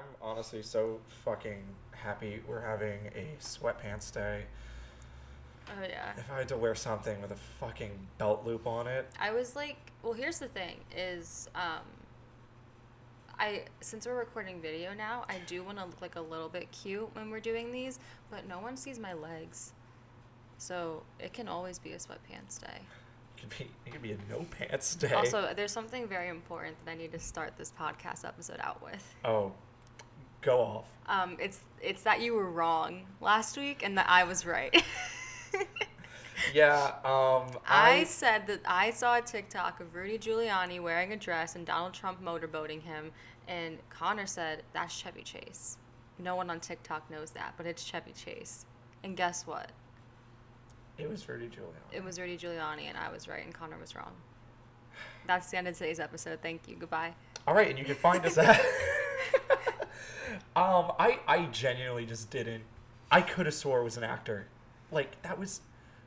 I'm honestly so fucking happy we're having a sweatpants day. Oh yeah. If I had to wear something with a fucking belt loop on it, I was like, well, here's the thing: is um, I since we're recording video now, I do want to look like a little bit cute when we're doing these, but no one sees my legs, so it can always be a sweatpants day. it could be it could be a no pants day. Also, there's something very important that I need to start this podcast episode out with. oh, go off. Um, it's it's that you were wrong last week and that I was right. Yeah, um, I I, said that I saw a TikTok of Rudy Giuliani wearing a dress and Donald Trump motorboating him, and Connor said that's Chevy Chase. No one on TikTok knows that, but it's Chevy Chase. And guess what? it was Rudy Giuliani. It was Rudy Giuliani, and I was right, and Connor was wrong. That's the end of today's episode. Thank you. Goodbye. All right, and you can find us at. um, I I genuinely just didn't. I could have swore it was an actor. Like that was,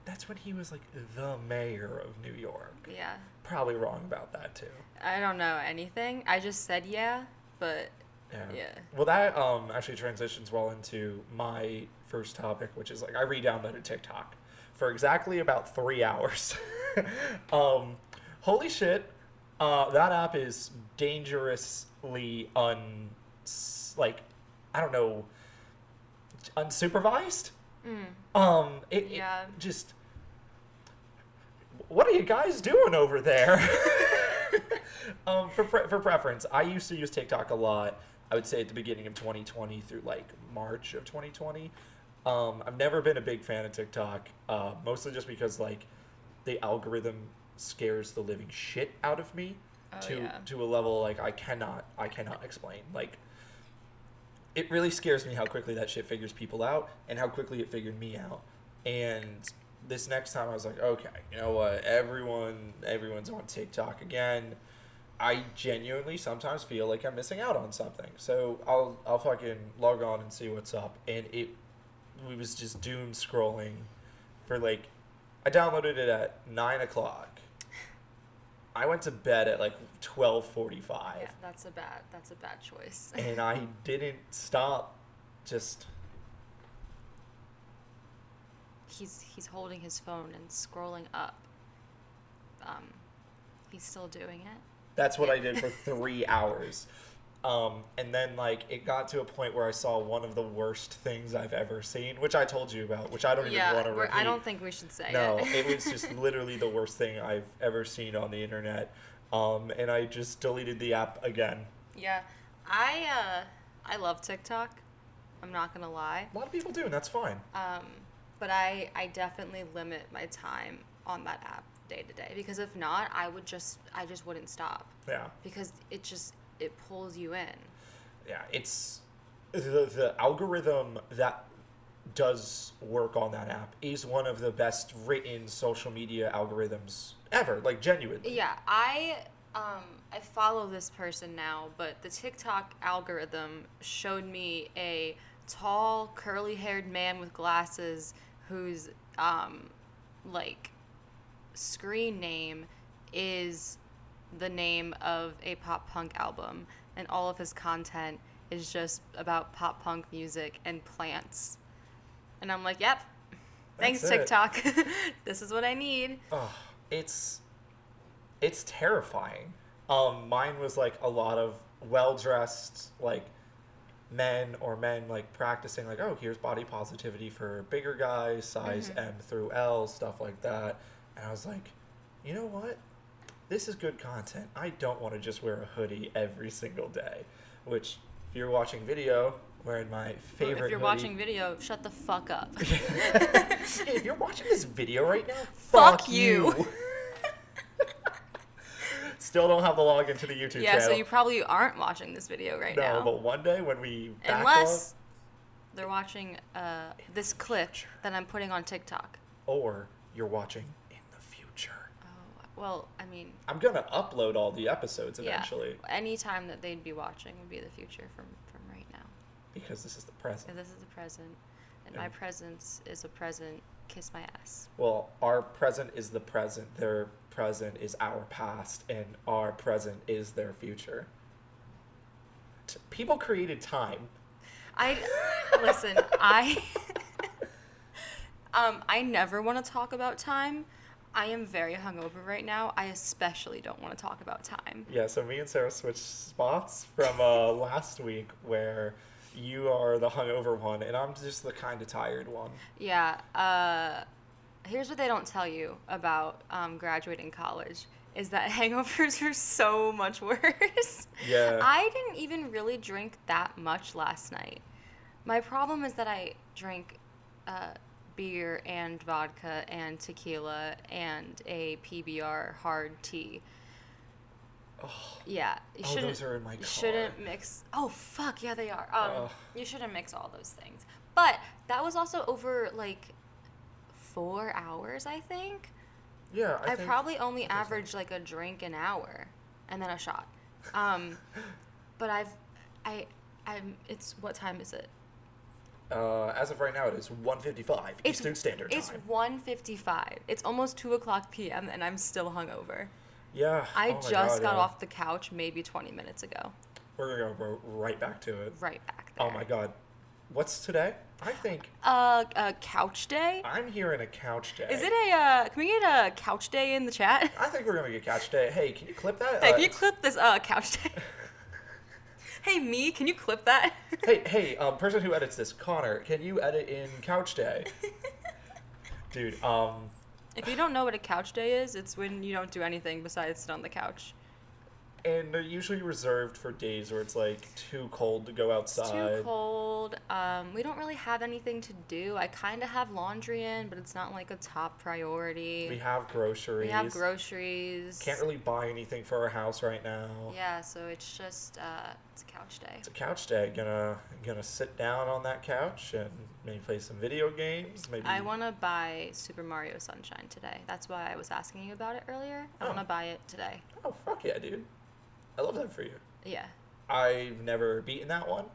that's when he was like the mayor of New York. Yeah. Probably wrong about that too. I don't know anything. I just said yeah, but Yeah. Yeah. Well, that um actually transitions well into my first topic, which is like I re-downloaded TikTok for exactly about three hours. um, holy shit, uh, that app is dangerously un like I don't know unsupervised. Um, it, it Yeah. just what are you guys doing over there? um, for pre- for preference, I used to use TikTok a lot. I would say at the beginning of 2020 through like March of 2020. Um, I've never been a big fan of TikTok, uh, mostly just because like the algorithm scares the living shit out of me Oh, to yeah. to a level like I cannot I cannot explain. Like it really scares me how quickly that shit figures people out and how quickly it figured me out. And this next time I was like, okay, you know what? Everyone everyone's on TikTok again. I genuinely sometimes feel like I'm missing out on something. So I'll I'll fucking log on and see what's up. And it we was just doom scrolling for like I downloaded it at nine o'clock. I went to bed at like twelve forty five yeah, that's a bad that's a bad choice. and I didn't stop. Just he's he's holding his phone and scrolling up. Um, he's still doing it. that's what I did for three hours. Um, and then like it got to a point where I saw one of the worst things I've ever seen, which I told you about, which I don't even want to repeat. I don't think we should say no, it. it was just literally the worst thing I've ever seen on the internet. Um, and I just deleted the app again. yeah, I uh, I love TikTok. I'm not gonna lie. A lot of people do, and that's fine. Um, but I I definitely limit my time on that app day to day because if not, I would just I just wouldn't stop Yeah. because it just it pulls you in. yeah, it's the the algorithm that does work on that app is one of the best written social media algorithms ever. Like genuinely. Yeah, I um I follow this person now, but the TikTok algorithm showed me a tall, curly-haired man with glasses whose um like screen name is the name of a pop punk album and all of his content is just about pop punk music and plants. And I'm like, "Yep. Thanks. TikTok. this is what I need." Oh, it's it's terrifying. Um, mine was like a lot of well dressed like men or men like practicing like oh here's body positivity for bigger guys size Mm-hmm. M through L stuff like that and I was like you know what this is good content I don't want to just wear a hoodie every single day which if you're watching video wearing my favorite if you're hoodie- watching video, shut the fuck up. if you're watching this video right now, Fuck fuck, you. you. Still don't have the login to the YouTube yeah, channel. Yeah, so you probably aren't watching this video right no, now. No, but one day when we Unless they're watching uh, this clip that I'm putting on TikTok. or you're watching in the future. Oh, well, I mean, I'm gonna upload all the episodes eventually. yeah. Any time that they'd be watching would be the future from, from right now. because this is the present. If this is the present, and my presence is a present, kiss my ass. Well, our present is the present. Their present is our past, and our present is their future. t- people created time. I listen. I um I never want to talk about time. I am very hungover right now. I especially don't want to talk about time. Yeah, so me and Sarah switched spots from uh, last week where you are the hungover one and I'm just the kind of tired one. Yeah. Uh, here's what they don't tell you about um, graduating college is that hangovers are so much worse. Yeah. I didn't even really drink that much last night. My problem is that I drank uh, beer and vodka and tequila and a PBR hard tea. Oh, Yeah, you Oh, shouldn't. those are in my you car. shouldn't mix. Oh fuck, yeah, they are. Um, Ugh. you shouldn't mix all those things. But that was also over like four hours, I think. yeah, I, I, think- probably only I think so. averaged like a drink an hour, and then a shot. Um, but I've, I, I'm. It's what time is it? Uh, as of right now, it is 1:55 It's- Eastern Standard Time. It's 1.55. It's almost two o'clock p.m. and I'm still hungover. yeah. I oh just God, got yeah. off the couch maybe 20 minutes ago. We're gonna go right back to it. Right back there. Oh my God, what's today? I think Uh, uh, couch day. I'm hearing a couch day. Is it a? Uh, can we get a couch day in the chat? I think we're gonna get couch day. Hey, can you clip that? Hey, Uh, can you clip this uh couch day? hey, me, can you clip that? hey, hey, um, person who edits this, Connor, can you edit in couch day? Dude, um, if you don't know what a couch day is, it's when you don't do anything besides sit on the couch. and they're usually reserved for days where it's like too cold to go It's outside. too cold. Um, we don't really have anything to do. I kind of have laundry in, but it's not like a top priority. We have groceries. We have groceries. Can't really buy anything for our house right now. Yeah, so it's just uh, it's a couch day. It's a couch day. Gonna gonna sit down on that couch and maybe play some video games. Maybe I want to buy Super Mario Sunshine today. That's why I was asking you about it earlier. I Oh. want to buy it today. Oh fuck yeah, dude! I love that for you. Yeah. I've never beaten that one.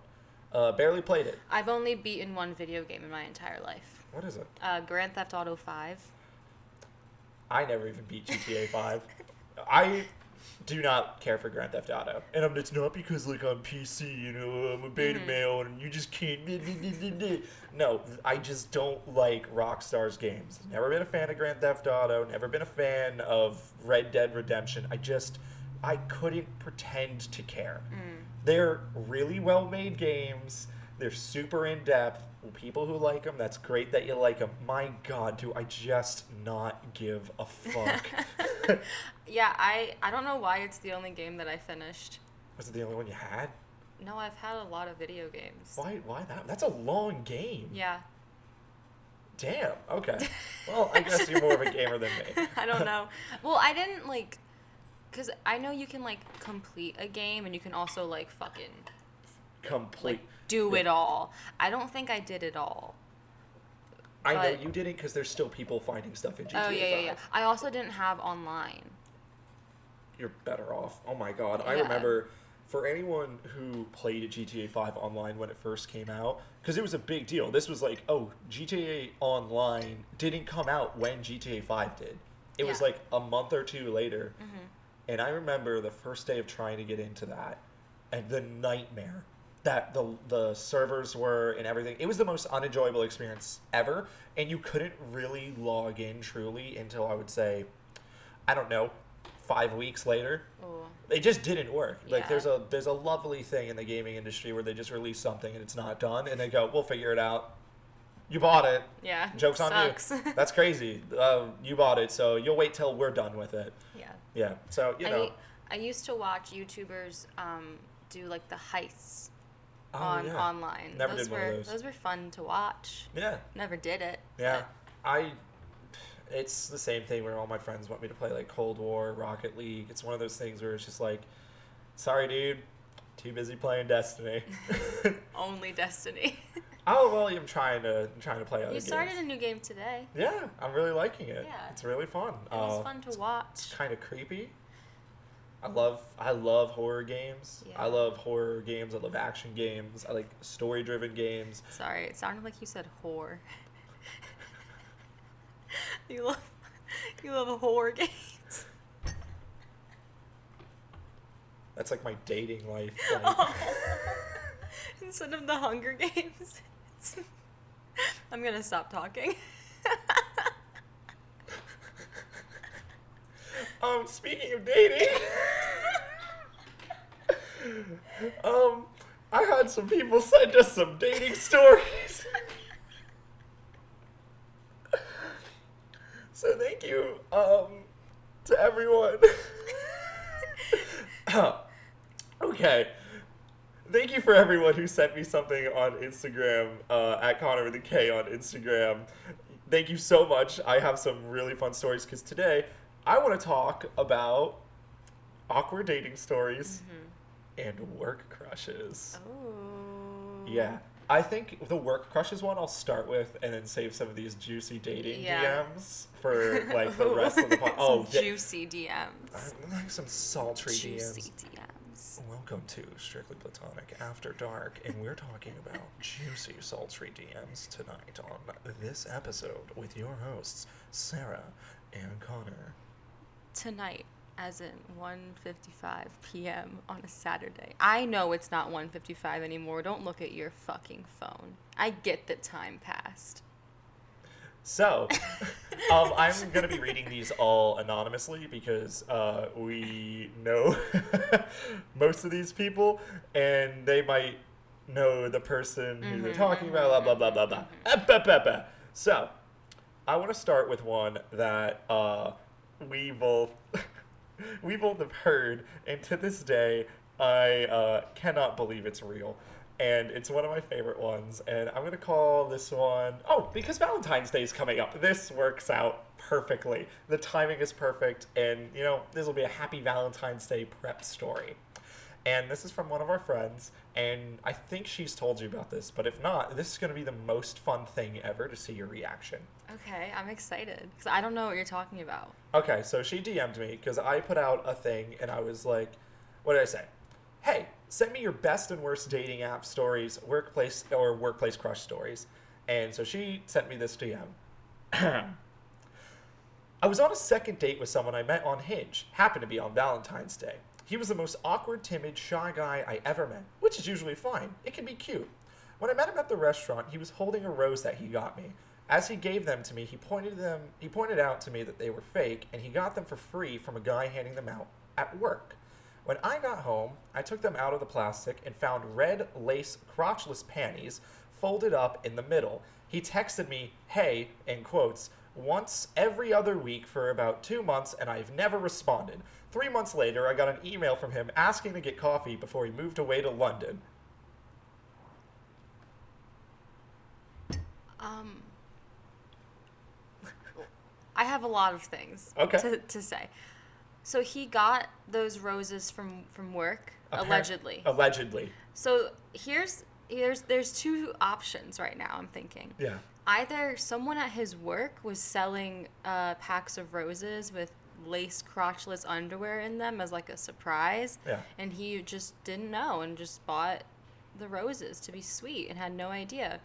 Uh, barely played it. I've only beaten one video game in my entire life. What is it? Uh, Grand Theft Auto 5. I never even beat GTA 5. I do not care for Grand Theft Auto. And um, it's not because, like, on PC, you know, I'm a beta Mhm. male and you just can't. No, I just don't like Rockstar's games. Never been a fan of Grand Theft Auto, never been a fan of Red Dead Redemption. I just, I couldn't pretend to care. Mm. They're really well made games. They're super in depth. People who like them, that's great that you like them. My God, do I just not give a fuck? Yeah, I, I don't know why it's the only game that I finished. Was it the only one you had? No, I've had a lot of video games. Why? Why that? That's a long game. Yeah. Damn. Okay. Well, I guess you're more of a gamer than me. I don't know. Well, I didn't like, cause I know you can like complete a game and you can also like fucking Complete. like do Yeah. it all. I don't think I did it all. I know you didn't because there's still people finding stuff in GTA oh yeah, yeah, yeah. I also didn't have online. You're better off. Oh my God. I remember for anyone who played GTA 5 online when it first came out, because it was a big deal. This was like, oh, GTA Online didn't come out when GTA 5 did. It was like a month or two later. hmm And I remember the first day of trying to get into that and the nightmare that the the servers were and everything. It was the most unenjoyable experience ever and you couldn't really log in truly until I would say I don't know, 5 weeks later. Oh. It just didn't work. Yeah. Like there's a there's a lovely thing in the gaming industry where they just release something and it's not done and they go, "We'll figure it out." You bought it. Yeah. Jokes on sucks. you. That's crazy. Uh, you bought it, so you'll wait till we're done with it. yeah. Yeah. So, you know. I, I used to watch YouTubers um, do like the heists Oh, on yeah. online. Never those did one were of those. were fun to watch. Yeah. Never did it. Yeah, I. It's the same thing where all my friends want me to play like Cold War, Rocket League. It's one of those things where it's just like, sorry, dude, too busy playing Destiny. Only Destiny. oh well, I'm trying to I'm trying to play other you started games. a new game today. Yeah, I'm really liking it. Yeah. It's really fun. It was Uh, fun to watch. kind of creepy. I love I love horror games. Yeah. I love horror games. I love action games. I like story driven games. Sorry, it sounded like you said whore. you love you love horror games. That's like my dating life. Like, Oh. Instead of the Hunger Games, I'm gonna stop talking. Um, speaking of dating, um, I had some people send us some dating stories. so thank you, um, to everyone. okay. Thank you for everyone who sent me something on Instagram, uh, at Connor with a K on Instagram. Thank you so much. I have some really fun stories because today I want to talk about awkward dating stories mm-hmm. and work crushes. oh. Yeah. I think the work crushes one I'll start with and then save some of these juicy dating Yeah. DMs for like the rest of the pod. Oh, yeah. juicy DMs. I like some sultry Juicy DMs. DMs. Welcome to Strictly Platonic After Dark, and we're talking about juicy, sultry DMs tonight on this episode with your hosts, Sarah and Connor. Tonight, as in 1:55 p.m. on a Saturday. I know it's not 1:55 anymore. Don't look at your fucking phone. I get that time passed. So, um, I'm going to be reading these all anonymously because uh, we know most of these people, and they might know the person who they're Mhm, talking about, blah, blah, blah, blah, blah. Ah, bah, bah. So, I want to start with one that uh, we both we both have heard, and to this day, I uh, cannot believe it's real. And it's one of my favorite ones, and I'm gonna call this one. Oh, because Valentine's Day is coming up. This works out perfectly. The timing is perfect, and you know this will be a happy Valentine's Day prep story. And this is from one of our friends, and I think she's told you about this, but if not, this is gonna be the most fun thing ever to see your reaction. Okay, I'm excited because I don't know what you're talking about. Okay, so she DM'd me because I put out a thing and I was like, what did I say? Hey, send me your best and worst dating app stories, workplace or workplace crush stories. And so she sent me this DM. I was on a second date with someone I met on Hinge, happened to be on Valentine's Day. He was the most awkward, timid, shy guy I ever met, which is usually fine. It can be cute. When I met him at the restaurant, he was holding a rose that he got me. As he gave them to me, he pointed them he pointed out to me that they were fake and he got them for free from a guy handing them out at work. When I got home, I took them out of the plastic and found red lace crotchless panties folded up in the middle. He texted me, "Hey," in quotes, once every other week for about 2 months and I've never responded. 3 months later, I got an email from him asking to get coffee before he moved away to London. Um, I have a lot of things Okay. to, to say. So he got those roses from from work Appar- allegedly. Allegedly. So here's here's there's two options right now. I'm thinking Yeah. Either someone at his work was selling uh, packs of roses with lace crotchless underwear in them as like a surprise, Yeah. and he just didn't know and just bought the roses to be sweet and had no idea.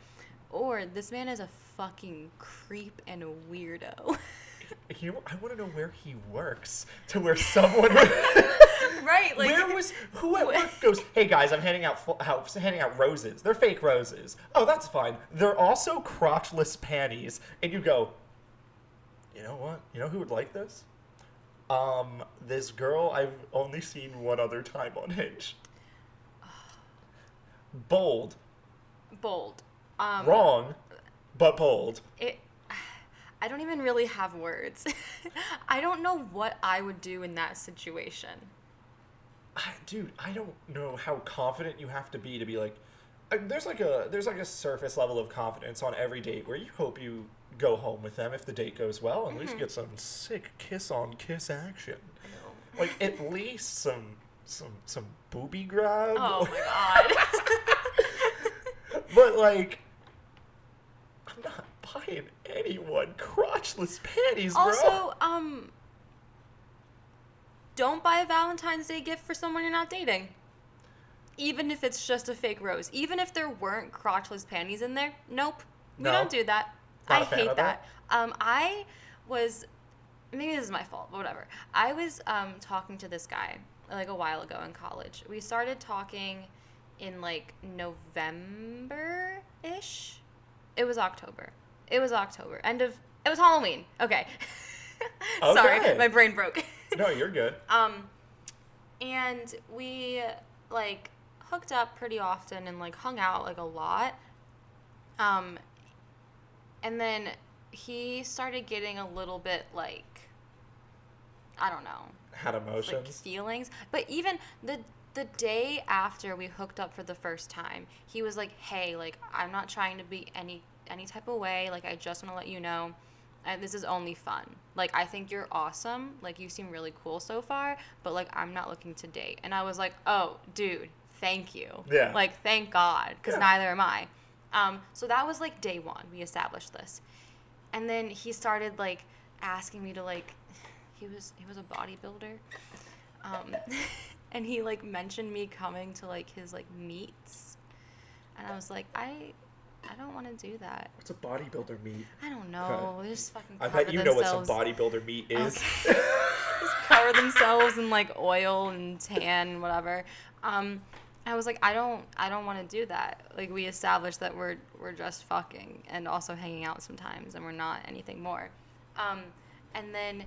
Or this man is a fucking creep and a weirdo. He, I want to know where he works to where someone right, like where was who at work goes hey guys i'm handing out, fl- out handing out roses. They're fake roses. Oh that's fine. They're also crotchless panties. And you go you know what? You know who would like this? Um this girl i've only seen one other time on hinge. Bold. Bold. Um, wrong but bold. It I don't even really have words. I don't know what I would do in that situation. I, dude, I don't know how confident you have to be to be like. I, there's like a there's like a surface level of confidence on every date where you hope you go home with them if the date goes well. And at least mm-hmm. get some sick kiss on kiss action. Like at least some some some booby grab. Oh my god. But like, buying anyone crotchless panties, bro. also, um don't buy a Valentine's Day gift for someone you're not dating. Even if it's just a fake rose. Even if there weren't crotchless panties in there. Nope. We No? don't do that. Not I hate of that. Um I was maybe this is my fault, but whatever. I was um talking to this guy like a while ago in college. We started talking in like November ish. It was October. It was October. End of. It was Halloween. Okay. Sorry, my brain broke. No, you're good. Um, and we like hooked up pretty often and like hung out like a lot. Um, and then he started getting a little bit like I don't know, Had like emotions. feelings. But even the the day after we hooked up for the first time, he was like, "Hey, like I'm not trying to be any any type of way. Like I just want to let you know, and this is only fun. Like I think you're awesome. Like you seem really cool so far, but like I'm not looking to date." And I was like, "Oh, dude, thank you. Yeah. Like thank God, because Yeah. neither am I." Um, so that was like day one. We established this, and then he started like asking me to like. He was he was a bodybuilder um, and he like mentioned me coming to like his like meets and i was like i i don't want to do that What's a bodybuilder meat? i don't know they just fucking I bet you know what some bodybuilder meat is. Okay. just cover themselves in like oil and tan and whatever um i was like i don't i don't want to do that like we established that we're we're just fucking and also hanging out sometimes and we're not anything more um and then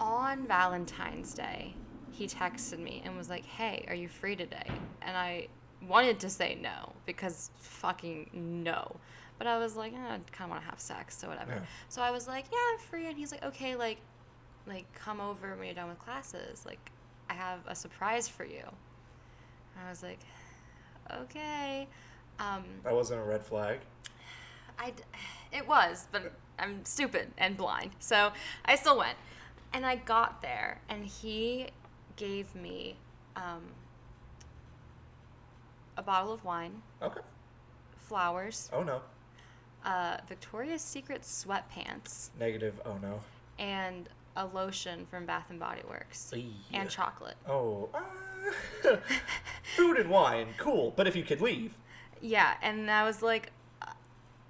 on Valentine's Day, he texted me and was like, "Hey, are you free today?" And I wanted to say no because fucking no. But I was like, eh, I kind of want to have sex, so whatever. Yeah. So I was like, "Yeah, I'm free." And he's like, "Okay, like like come over when you're done with classes. Like I have a surprise for you." And I was like, "Okay." Um, That wasn't a red flag. I, it was, but I'm stupid and blind. So I still went. And I got there, and he gave me um, a bottle of wine, Okay. flowers, Oh no. uh, Victoria's Secret sweatpants, Negative. Oh no. and a lotion from Bath and Body Works, Eey. and chocolate. Oh. uh, food and wine, cool. But if you could leave, Yeah, and I was like, uh,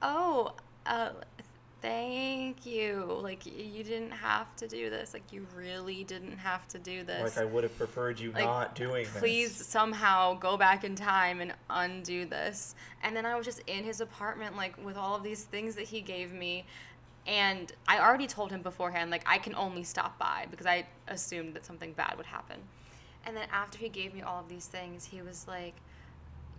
oh, uh, thank you. Like, you didn't have to do this. Like, you really didn't have to do this. like I would have preferred you Like, not doing this. Please this. somehow go back in time and undo this. And then I was just in his apartment, like, with all of these things that he gave me. And I already told him beforehand, like, I can only stop by because I assumed that something bad would happen. And then after he gave me all of these things, he was like,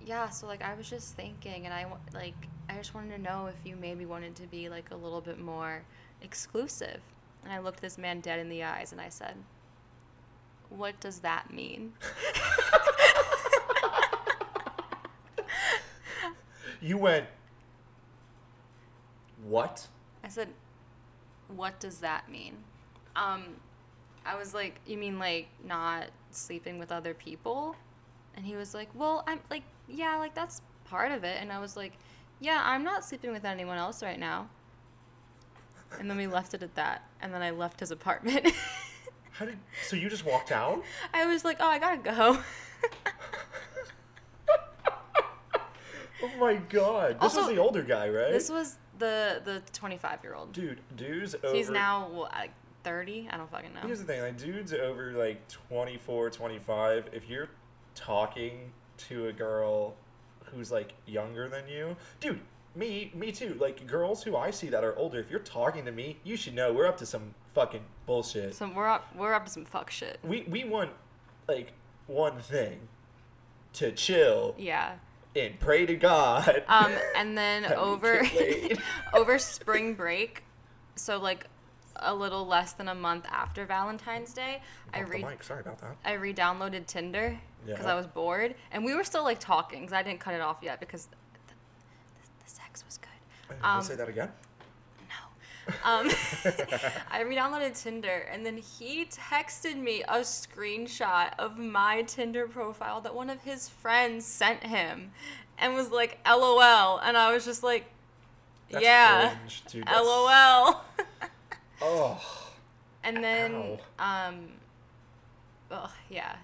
yeah, so like I was just thinking, and I like I just wanted to know if you maybe wanted to be like a little bit more exclusive. And I looked this man dead in the eyes, and I said, "What does that mean?" You went. What? I said, "What does that mean?" Um, I was like, "You mean like not sleeping with other people?" And he was like, "Well, I'm like, yeah, like that's part of it." And I was like, "Yeah, I'm not sleeping with anyone else right now." And then we left it at that. And then I left his apartment. How did? So you just walked out? I was like, "Oh, I gotta go." Oh my god! This Also, was the older guy, right? this was the the 25 year old. Dude, dudes over. He's now what, like 30. I don't fucking know. Here's the thing, like dudes over like 24, 25, if you're talking to a girl who's like younger than you, dude, me, me too. Like girls who I see that are older, if you're talking to me, you should know we're up to some fucking bullshit. So we're up, we're up to some fuck shit. We we want like one thing to chill Yeah. and pray to God. Um, and then over over spring break, so like a little less than a month after Valentine's Day, I Off the re sorry about that. I re-downloaded Tinder because Yeah. I was bored, and we were still like talking because I didn't cut it off yet because the, the, the sex was good. Wait, can you Um, say that again? No. Um, I re-downloaded Tinder, and then he texted me a screenshot of my Tinder profile that one of his friends sent him, and was like, "LOL," and I was just like, That's "Yeah, dude. LOL." Oh. and then, um, oh yeah,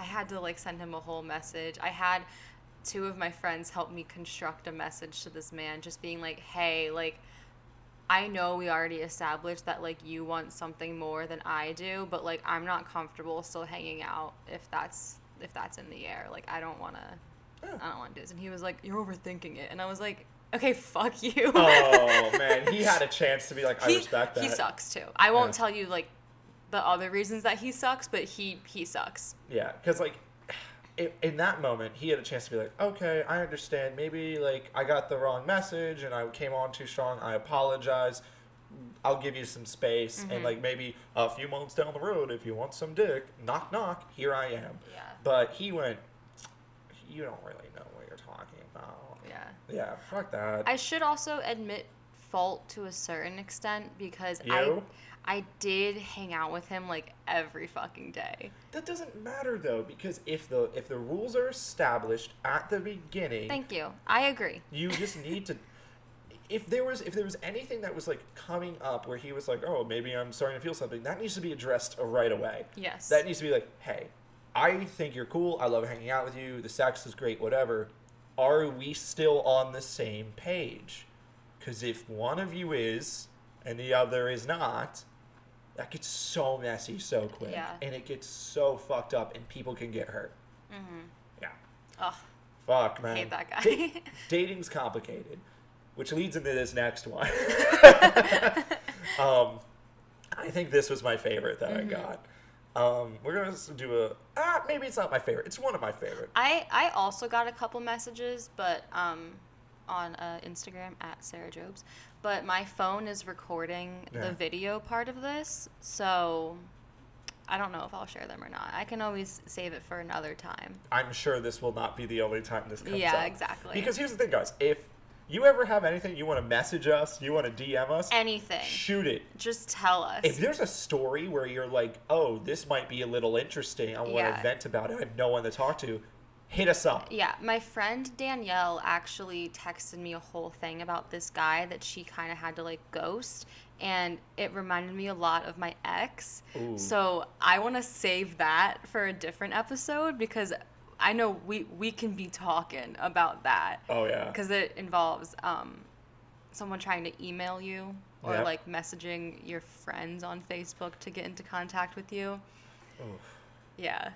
I had to like send him a whole message. I had two of my friends help me construct a message to this man, just being like, "Hey, like." I know we already established that like you want something more than I do, but like I'm not comfortable still hanging out if that's if that's in the air. Like I don't want to Yeah. I don't want to do this. And he was like, "You're overthinking it," and I was like, "Okay, fuck you." Oh man, he had a chance to be like, I he, respect that. he sucks too. I won't Yeah. tell you like the other reasons that he sucks, but he he sucks. Yeah, because like in, in that moment, he had a chance to be like, okay, I understand. Maybe like I got the wrong message and I came on too strong. I apologize. I'll give you some space Mm-hmm. and like maybe a few months down the road, if you want some dick, knock knock, here I am. Yeah. But he went. You don't really know what you're talking about. Yeah. Yeah, fuck that. I should also admit fault to a certain extent because You? I did hang out with him like every fucking day. that doesn't matter though, because if the if the rules are established at the beginning, Thank you. I agree. you just need to if there was if there was anything that was like coming up where he was like oh maybe i'm starting to feel something that needs to be addressed right away Yes. that needs to be like hey i think you're cool i love hanging out with you the sex is great whatever are we still on the same page because if one of you is and the other is not that gets so messy so quick Yeah. and it gets so fucked up and people can get hurt Mhm. yeah oh fuck man hate that guy. Da- dating's complicated, which leads into this next one. um, I think this was my favorite that Mm-hmm. I got. Um, we're gonna do a ah, maybe it's not my favorite. It's one of my favorite. I I also got a couple messages, but um, on uh, Instagram at Sarah Jobs. But my phone is recording Yeah. the video part of this, so I don't know if I'll share them or not. I can always save it for another time. I'm sure this will not be the only time this comes Yeah, up. Yeah, exactly. Because here's the thing, guys. If you ever have anything you want to message us, you want to DM us, Anything, shoot it. just tell us. If there's a story where you're like, oh, this might be a little interesting, I want Yeah. to vent about it, I have no one to talk to, hit us up. Yeah, my friend Danielle actually texted me a whole thing about this guy that she kind of had to like ghost, and it reminded me a lot of my ex. Ooh. So I want to save that for a different episode because I know we we can be talking about that Oh yeah. because it involves um, someone trying to email you or Yep. like messaging your friends on Facebook to get into contact with you. Oof. Yeah,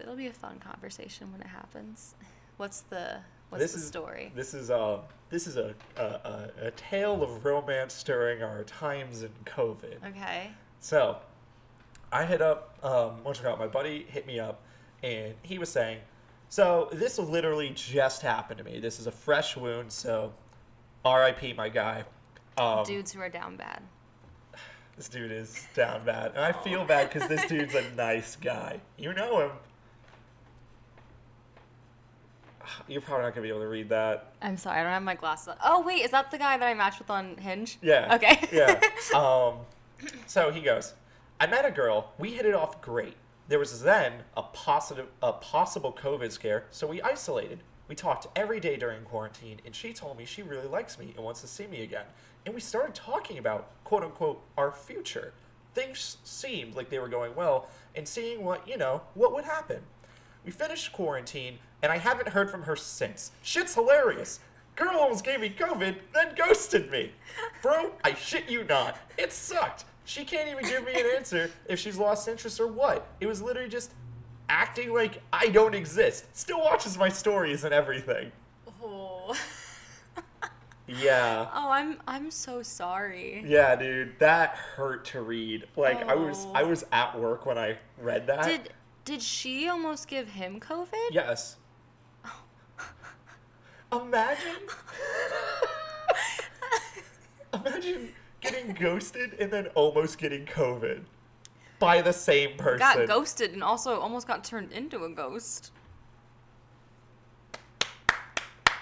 it'll be a fun conversation when it happens. What's the what's This the is- story? This is a this is a, a, a, a tale of romance during our times in COVID. Okay. So, I hit up um, what's it? My buddy hit me up, and he was saying, "So this literally just happened to me. This is a fresh wound. So, R.I.P. my guy. Um, Dudes who are down bad. This dude is down bad, and I feel bad because this dude's a nice guy. You know him. You're probably not gonna be able to read that. I'm sorry, I don't have my glasses on. Oh wait, is that the guy that I matched with on Hinge? Yeah. Okay. yeah. Um, so he goes, I met a girl. We hit it off great. There was then a positive, a possible COVID scare, so we isolated. We talked every day during quarantine, and she told me she really likes me and wants to see me again. And we started talking about quote unquote our future. Things seemed like they were going well, and seeing what you know what would happen. We finished quarantine, and I haven't heard from her since. Shit's hilarious. Girl almost gave me COVID, then ghosted me. Bro, I shit you not. It sucked. She can't even give me an answer if she's lost interest or what. It was literally just acting like I don't exist. Still watches my stories and everything. Oh. Yeah. oh, I'm I'm so sorry. Yeah, dude, that hurt to read. Like I was Oh. I was at work when I read that. Did did she almost give him COVID? Yes. Imagine. Imagine getting ghosted and then almost getting COVID by the same person. Got ghosted and also almost got turned into a ghost.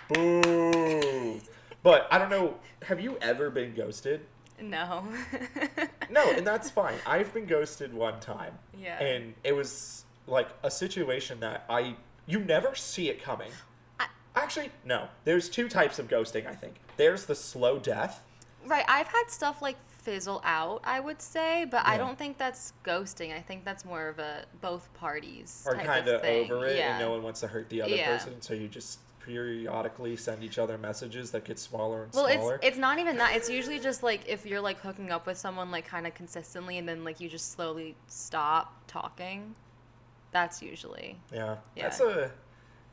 Boo. But I don't know. Have you ever been ghosted? No. No, and that's fine. I've been ghosted one time. Yeah. And it was like a situation that I you never see it coming. I- Actually, no. There's two types of ghosting, I think. There's the slow death. Right, I've had stuff like fizzle out, I would say, but I don't think that's ghosting. I think that's more of a both parties Are kind of over it yeah. and no one wants to hurt the other Yeah. person, so you just periodically send each other messages that get smaller and Well, smaller. it's it's not even that. It's usually just like if you're like hooking up with someone like kind of consistently, and then like you just slowly stop talking. That's usually yeah. yeah. That's a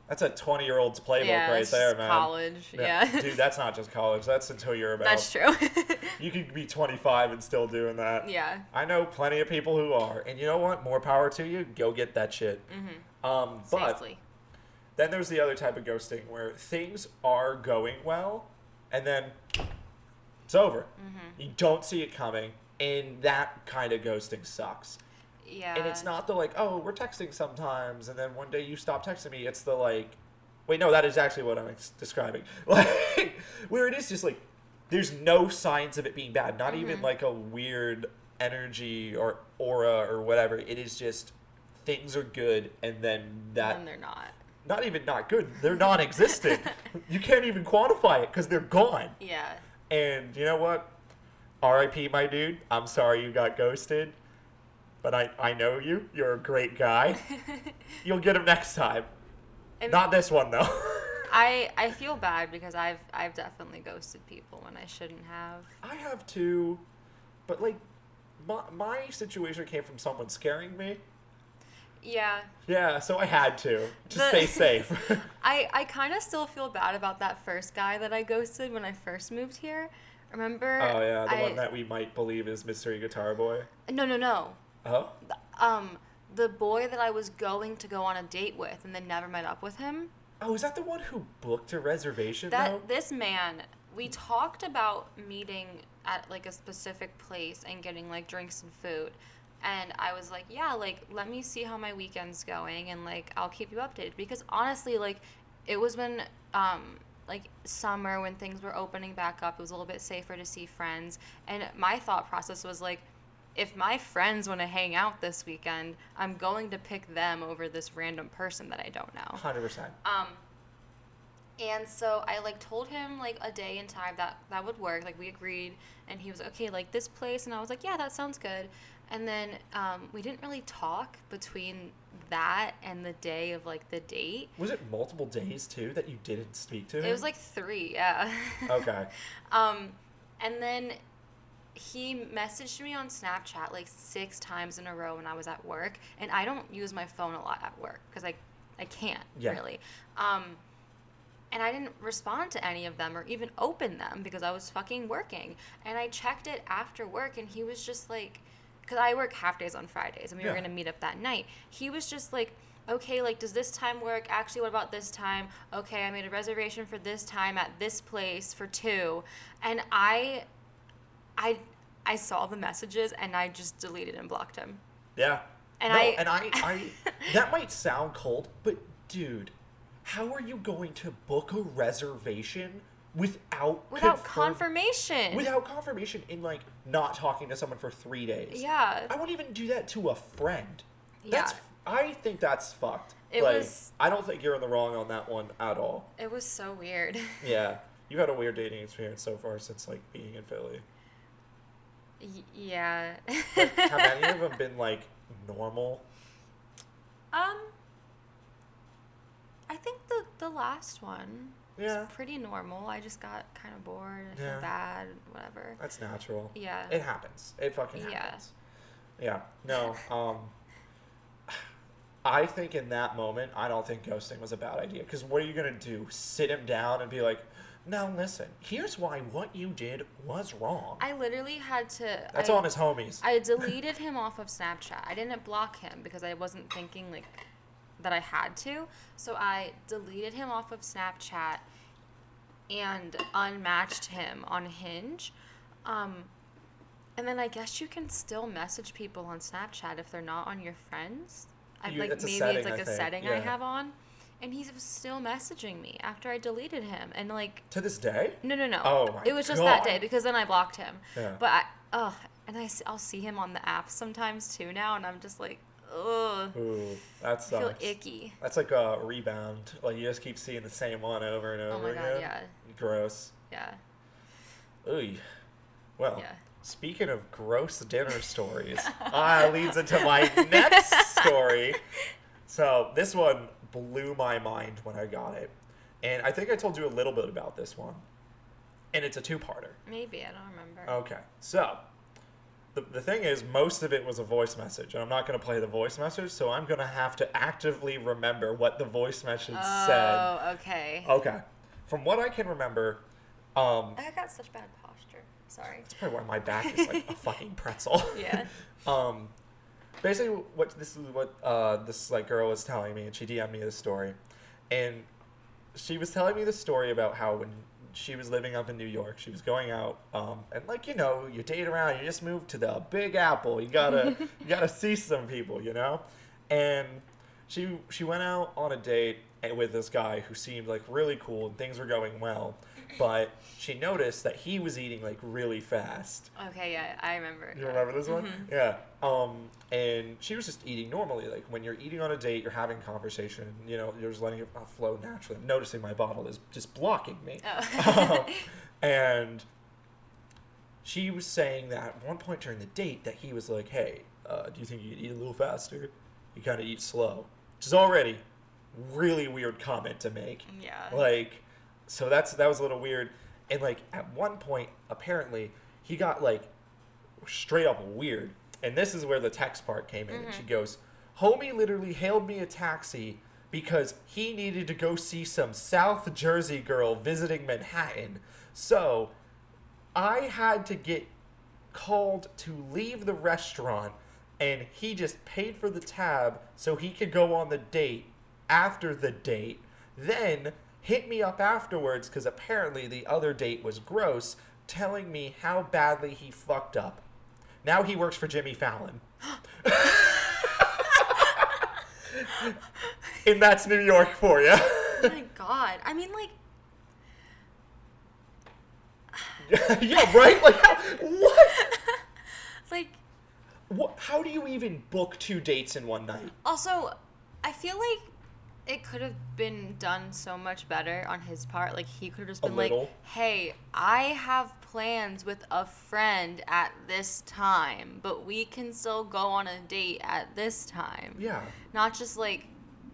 that's a 20 year old's playbook yeah, right there, man. college. Yeah, Dude, that's not just college. That's until you're about. that's true. You could be 25 and still doing that. yeah, I know plenty of people who are, and you know what? More power to you. Go get that shit. Um, but Mm-hmm. safely. then there's the other type of ghosting where things are going well, and then it's over. Mm-hmm. You don't see it coming, and that kind of ghosting sucks. Yeah, And it's not the like, oh, we're texting sometimes, and then one day you stop texting me. It's the like, wait, no, that is actually what I'm ex- describing. Like, where it is just like, there's no signs of it being bad. Not even Mm-hmm. like a weird energy or aura or whatever. It is just things are good, and then that and they're not. not even not good. They're non-existent. you can't even quantify it because they're gone. Yeah, And you know what? R.I.P. My dude. I'm sorry you got ghosted, but I I know you. You're a great guy. You'll get him next time. And Not this one though. I I feel bad because I've I've definitely ghosted people when I shouldn't have. I have too, but like, my my situation came from someone scaring me. Yeah, Yeah, so I had to to The- stay safe. I, I kind of still feel bad about that first guy that I ghosted when I first moved here. Remember? oh yeah, the I, one that we might believe is Mystery Guitar Boy. No, no, no. Oh. Um, the boy that I was going to go on a date with and then never met up with him. Oh, is that the one who booked a reservation That though? this man, we talked about meeting at like a specific place and getting like drinks and food. And I was like, yeah, like let me see how my weekend's going and like I'll keep you updated because honestly, like it was when um like summer when things were opening back up, it was a little bit safer to see friends. And my thought process was like if my friends want to hang out this weekend, I'm going to pick them over this random person that I don't know. Hundred percent. Um, and so I like told him like a day and time that that would work. Like we agreed, and he was like, okay, like this place, and I was like, yeah, that sounds good. And then um, we didn't really talk between that and the day of like the date. Was it multiple days too that you didn't speak to him? It was like three, yeah. Okay. um, and then he messaged me on Snapchat like six times in a row when I was at work, and I don't use my phone a lot at work because I, I can't Yeah. really. Um, and I didn't respond to any of them or even open them because I was fucking working. And I checked it after work, and he was just like, because I work half days on Fridays, and we were gonna meet up that night. He was just like. Okay, like, does this time work? Actually, what about this time? Okay, I made a reservation for this time at this place for two. And I I I saw the messages and I just deleted and blocked him. Yeah. And no, I- and I, I that might sound cold, but dude, how are you going to book a reservation without Without confirm- confirmation. Without confirmation in like not talking to someone for three days. yeah. I wouldn't even do that to a friend. Yeah. That's I think that's fucked. It like, was- I don't think you're in the wrong on that one at all. It was so weird. Yeah. You've had a weird dating experience so far since like being in Philly. Y- yeah. Have any of them been like normal? um I think the the last one Yeah. was pretty normal. I just got kind of bored and Yeah. felt bad, whatever. That's natural. Yeah. It happens. It fucking Yeah. Yeah. No. Um. I think in that moment, I don't think ghosting was a bad idea. Because what are you gonna do? Sit him down and be like, "Now listen. Here's why what you did was wrong." I literally had to That's I, on his homies. I deleted him off of Snapchat. I didn't block him because I wasn't thinking like that I had to. So I deleted him off of Snapchat and unmatched him on Hinge. Um, and then I guess you can still message people on Snapchat if they're not on your friends. I You- like maybe setting, it's like I a think. setting I have on. And he was still messaging me after I deleted him. And like to this day. no, no, no. Oh my It was just that day because then I blocked him. Yeah. But I, oh, and I, will see him on the app sometimes too now, and I'm just like, ugh, Ooh, that I feel icky. That's like a rebound. Like you just keep seeing the same one over and over Oh my god, again. yeah, Gross. yeah, Ooh. Well, yeah. speaking of gross dinner stories, ah, leads into my next story. So this one blew my mind when I got it, and I think I told you a little bit about this one, and it's a two-parter. Maybe I don't remember. Okay, so the, the thing is, most of it was a voice message, and I'm not going to play the voice message, so I'm going to have to actively remember what the voice message said. Oh, okay. Okay, from what I can remember, um, I got such bad posture. Sorry. that's probably why my back is like a fucking pretzel. Yeah. um, basically, what this is what uh, this like girl was telling me, and she DM'd me this story, and she was telling me the story about how when she was living up in New York, she was going out, um, and like you know, you date around, you just moved to the Big Apple, you gotta you gotta see some people, you know, and she she went out on a date with this guy who seemed like really cool and things were going well, but she noticed that he was eating like really fast. Okay, yeah, I remember. You remember this one? Mhm. Yeah. Um, and she was just eating normally. Like when you're eating on a date, you're having conversation. You know, you're just letting it uh, flow naturally. I'm noticing my bottle is just blocking me. Oh. Um, and she was saying that at one point during the date that he was like, "Hey, uh, do you think you could eat a little faster? You kind of eat slow," which is already really weird comment to make. yeah. Like, so that's that was a little weird. And like at one point, apparently, he got like straight up weird. And this is where the text part came in. And she mm-hmm. goes, "Homie literally hailed me a taxi because he needed to go see some South Jersey girl visiting Manhattan. So I had to get called to leave the restaurant and he just paid for the tab so he could go on the date after the date then hit me up afterwards because apparently the other date was gross telling me how badly he fucked up. Now he works for jimmy fallon. And that's new york for you oh my god. I mean, like, yeah right? Like how, what? like, what how do you even book two dates in one night? Also, I feel like it could have been done so much better on his part. Like, he could have just been like, hey, I have plans with a friend at this time, but we can still go on a date at this time. yeah Not just like,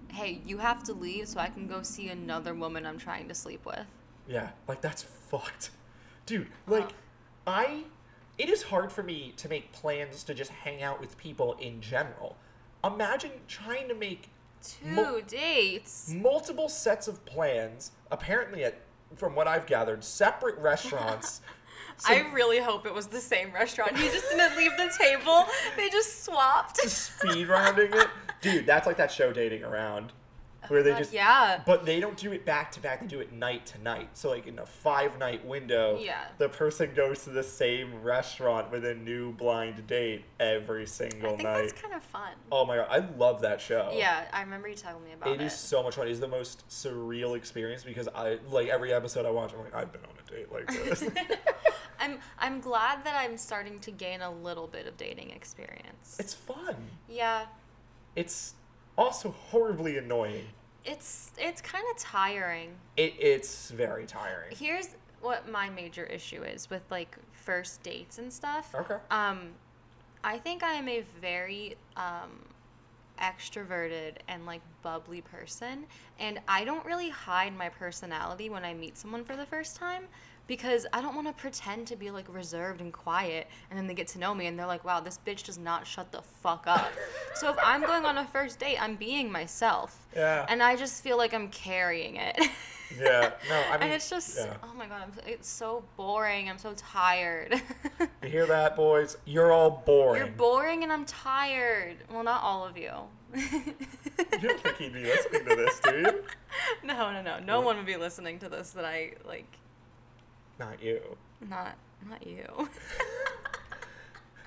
hey, you have to leave so I can go see another woman I'm trying to sleep with. Yeah, like that's fucked. Dude, like. I it is hard for me to make plans to just hang out with people in general. Imagine trying to make Two Mo- dates. multiple sets of plans, apparently at from what I've gathered, separate restaurants. So- I really hope it was the same restaurant. He just didn't leave the table. They just swapped. speed rounding it. Dude, that's like that show dating around. Where they God, just yeah. But they don't do it back to back. They do it night to night. So like in a five night window, Yeah. the person goes to the same restaurant with a new blind date every single I think night. that's kind of fun. Oh my god, I love that show. Yeah, I remember you telling me about It it. is so much fun. It's the most surreal experience because I like every episode I watch. I'm like, I've been on a date like this. I'm I'm glad that I'm starting to gain a little bit of dating experience. it's fun. yeah, It's also horribly annoying. it's it's kind of tiring. It, it's very tiring. Here's what my major issue is with like first dates and stuff. Okay. Um, I think I am a very um, extroverted and like bubbly person, and I don't really hide my personality when I meet someone for the first time because I don't want to pretend to be like reserved and quiet, and then they get to know me and they're like, "Wow, this bitch does not shut the fuck up." so if I'm going on a first date, I'm being myself, Yeah. and I just feel like I'm carrying it. Yeah, no, I mean, and it's just, yeah. oh my god, I'm, it's so boring. I'm so tired. You hear that, boys? You're all boring. You're boring and I'm tired. Well, not all of you. You don't think he'd be listening to this, do you? No, no, no. No one would be listening to this that I like. Not you. Not, not you.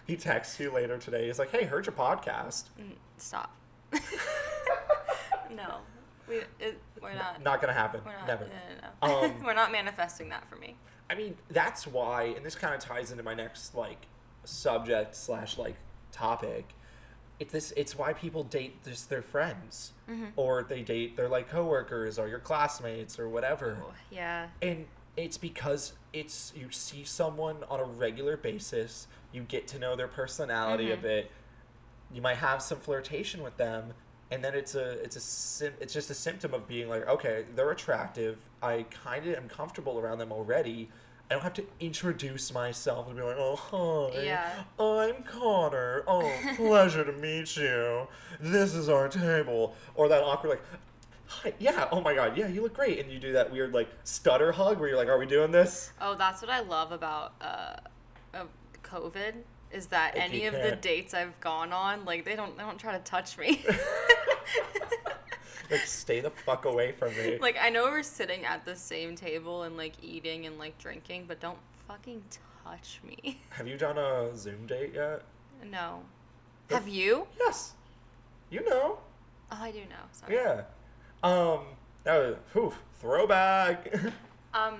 He texts you later today. He's like, "Hey, heard your podcast." Mm, Stop. no, we. It, we're not. Not gonna happen. We're not. Never. No, no, no. Um, we're not manifesting that for me. I mean, that's why, and this kind of ties into my next like subject slash like topic. It's this. It's why people date just their friends, Mm-hmm. or they date their like coworkers or your classmates or whatever. Oh, yeah. And it's because it's you see someone on a regular basis, you get to know their personality a Mhm. bit. You might have some flirtation with them, and then it's a it's a sim- it's just a symptom of being like okay they're attractive i kind of am comfortable around them already i don't have to introduce myself and be like oh hi Yeah. i'm connor oh pleasure to meet you this is our table or that awkward like hi yeah oh my god yeah you look great and you do that weird like stutter hug where you're like are we doing this Oh, that's what I love about uh, of COVID is that Like, any of the dates I've gone on, like they don't they don't try to touch me. like stay the fuck away from me like I know we're sitting at the same table and like eating and like drinking, but don't fucking touch me. have you done a zoom date yet no. The- Have you? yes you know Oh, I do know. Sorry. Yeah. Um. That was whew, throwback. Um,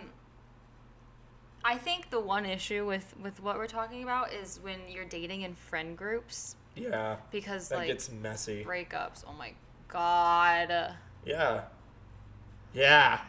I think the one issue with with what we're talking about is when you're dating in friend groups yeah. because That like gets messy. breakups. Oh my god. Yeah. Yeah.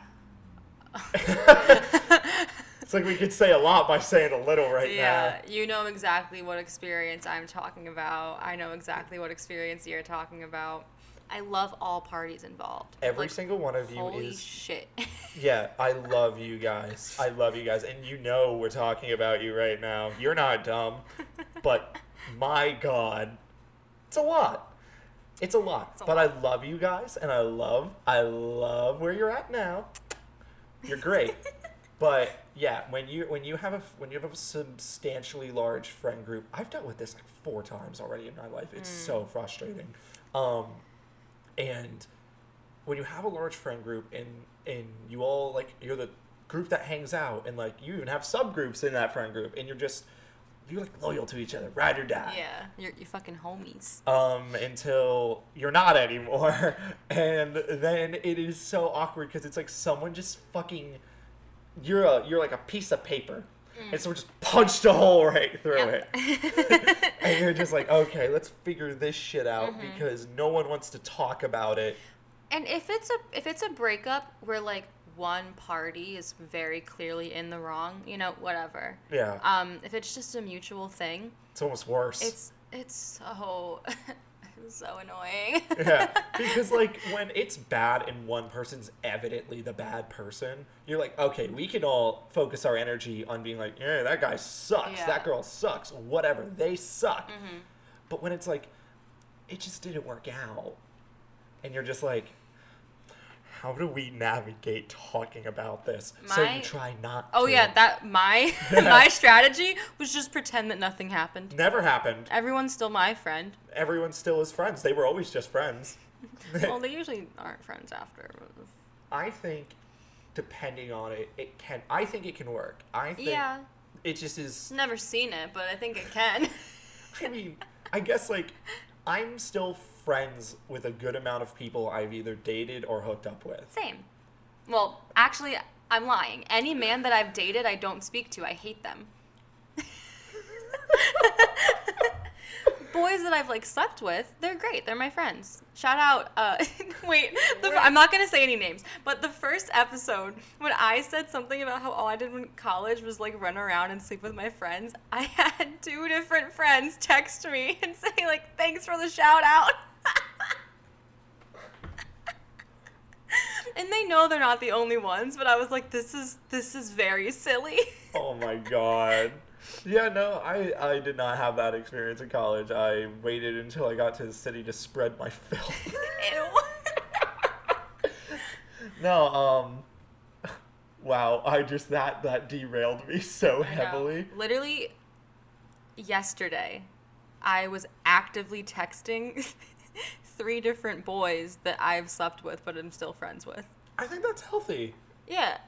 it's like we could say a lot by saying a little right now. Yeah, you know exactly what experience I'm talking about. I know exactly what experience you're talking about. I love all parties involved. Every Like, single one of you holy is. shit. Yeah, I love you guys. I love you guys, and you know we're talking about you right now. You're not dumb, but my God, it's a lot. It's a lot. It's a but lot. I love you guys, and I love, I love where you're at now. You're great. but yeah, when you when you have a when you have a substantially large friend group, I've dealt with this like four times already in my life. It's so frustrating. Um, and when you have a large friend group and and you all like you're the group that hangs out and like you even have subgroups in that friend group and you're just you're like loyal to each other, ride or die. yeah, you're you fucking homies. Um, until you're not anymore, and then it is so awkward because it's like someone just fucking you're a you're like a piece of paper, and so we just punched a hole right through Yep. it, and you're just like, okay, let's figure this shit out Mm-hmm. because no one wants to talk about it. And if it's a if it's a breakup where like one party is very clearly in the wrong, you know, whatever. Yeah, Um, if it's just a mutual thing, it's almost worse. it's it's so so annoying. yeah, because like when it's bad and one person's evidently the bad person, you're like, okay, we can all focus our energy on being like, yeah, that guy sucks, Yeah. that girl sucks, whatever, they suck. Mhm. But when it's like, it just didn't work out, and you're just like, how do we navigate talking about this? so you try not. Oh to. yeah, that my my strategy was just pretend that nothing happened. never happened. Everyone's still my friend. Everyone still is friends. They were always just friends. Well, they usually aren't friends after. I think, depending on it, it can. I think it can work. I think Yeah, it just is. never seen it, but I think it can. I mean, I guess like I'm still friends with a good amount of people I've either dated or hooked up with. Same. Well, actually, I'm lying. Any man that I've dated, I don't speak to. I hate them. Boys that I've like slept with, they're great. They're my friends. Shout out. Uh, wait, the, Wait. I'm not gonna say any names, but the first episode when I said something about how all I did in college was like run around and sleep with my friends, I had two different friends text me and say like, "Thanks for the shout out." And they know they're not the only ones, but I was like, "This is this is very silly." Oh my god. Yeah, no, I, I did not have that experience in college. I waited until I got to the city to spread my filth. Ew. no, um wow, I just that that derailed me so heavily. Literally, yesterday, I was actively texting three different boys that I've slept with, but I'm still friends with. I think that's healthy. Yeah,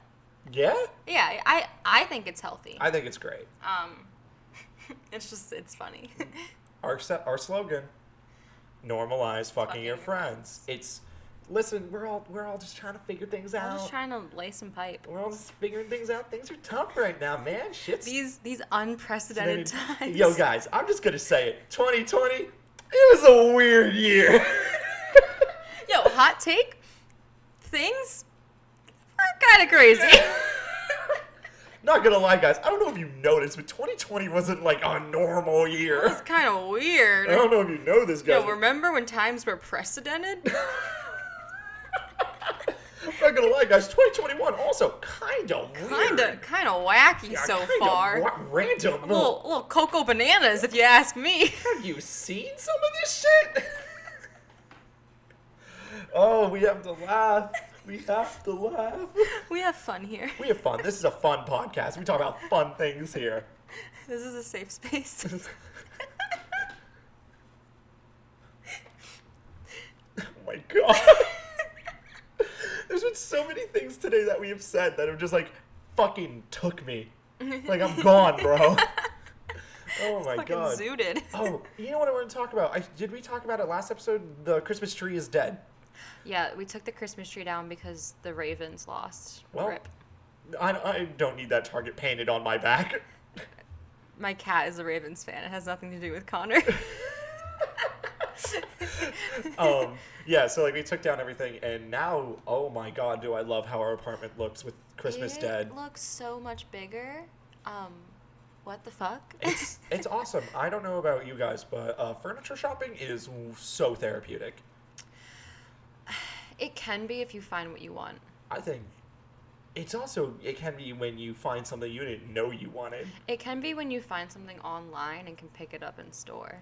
Yeah? yeah. I I think it's healthy. I think it's great. Um, it's just it's funny. Our our slogan: normalize fucking, Fucking your your friends. It's listen, we're all we're all just trying to figure things I'm out. just trying to lay some pipe. we're all just figuring things out. Things are tough right now, man. Shit's These these unprecedented times. Yo, guys, I'm just gonna say it. 2020, it was a weird year. Yo, hot take. Things are kind of crazy. Not gonna lie, guys. I don't know if you noticed, but 2020 wasn't like a normal year. It's kind of weird. I don't know if you know this, guys. Yo, remember when times were precedented? I'm not gonna lie, guys. 2021 also kind of kind of, kind of wacky Yeah, so far. wa- random. A little, little cocoa bananas, if you ask me. Have you seen some of this shit? oh, we have to laugh. We have to laugh. we have fun here. We have fun. This is a fun podcast. We talk about fun things here. This is a safe space. Oh my god. There's been so many things today that we have said that have just like fucking took me. Like I'm gone, bro. Oh my Fucking god. zooted. Oh, you know what I want to talk about? I, did we talk about it last episode? The Christmas tree is dead. Yeah, we took the Christmas tree down because the Ravens lost. Well- Rip. I, I don't need that target painted on my back. My cat is a Ravens fan. It has nothing to do with Connor. um, yeah, so like we took down everything, and now, oh my god, do I love how our apartment looks with Christmas it dead. looks so much bigger. Um, what the fuck? It's it's awesome. I don't know about you guys, but uh, furniture shopping is so therapeutic. it can be if you find what you want. I think it's also it can be when you find something you didn't know you wanted, It can be when you find something online and can pick it up in store.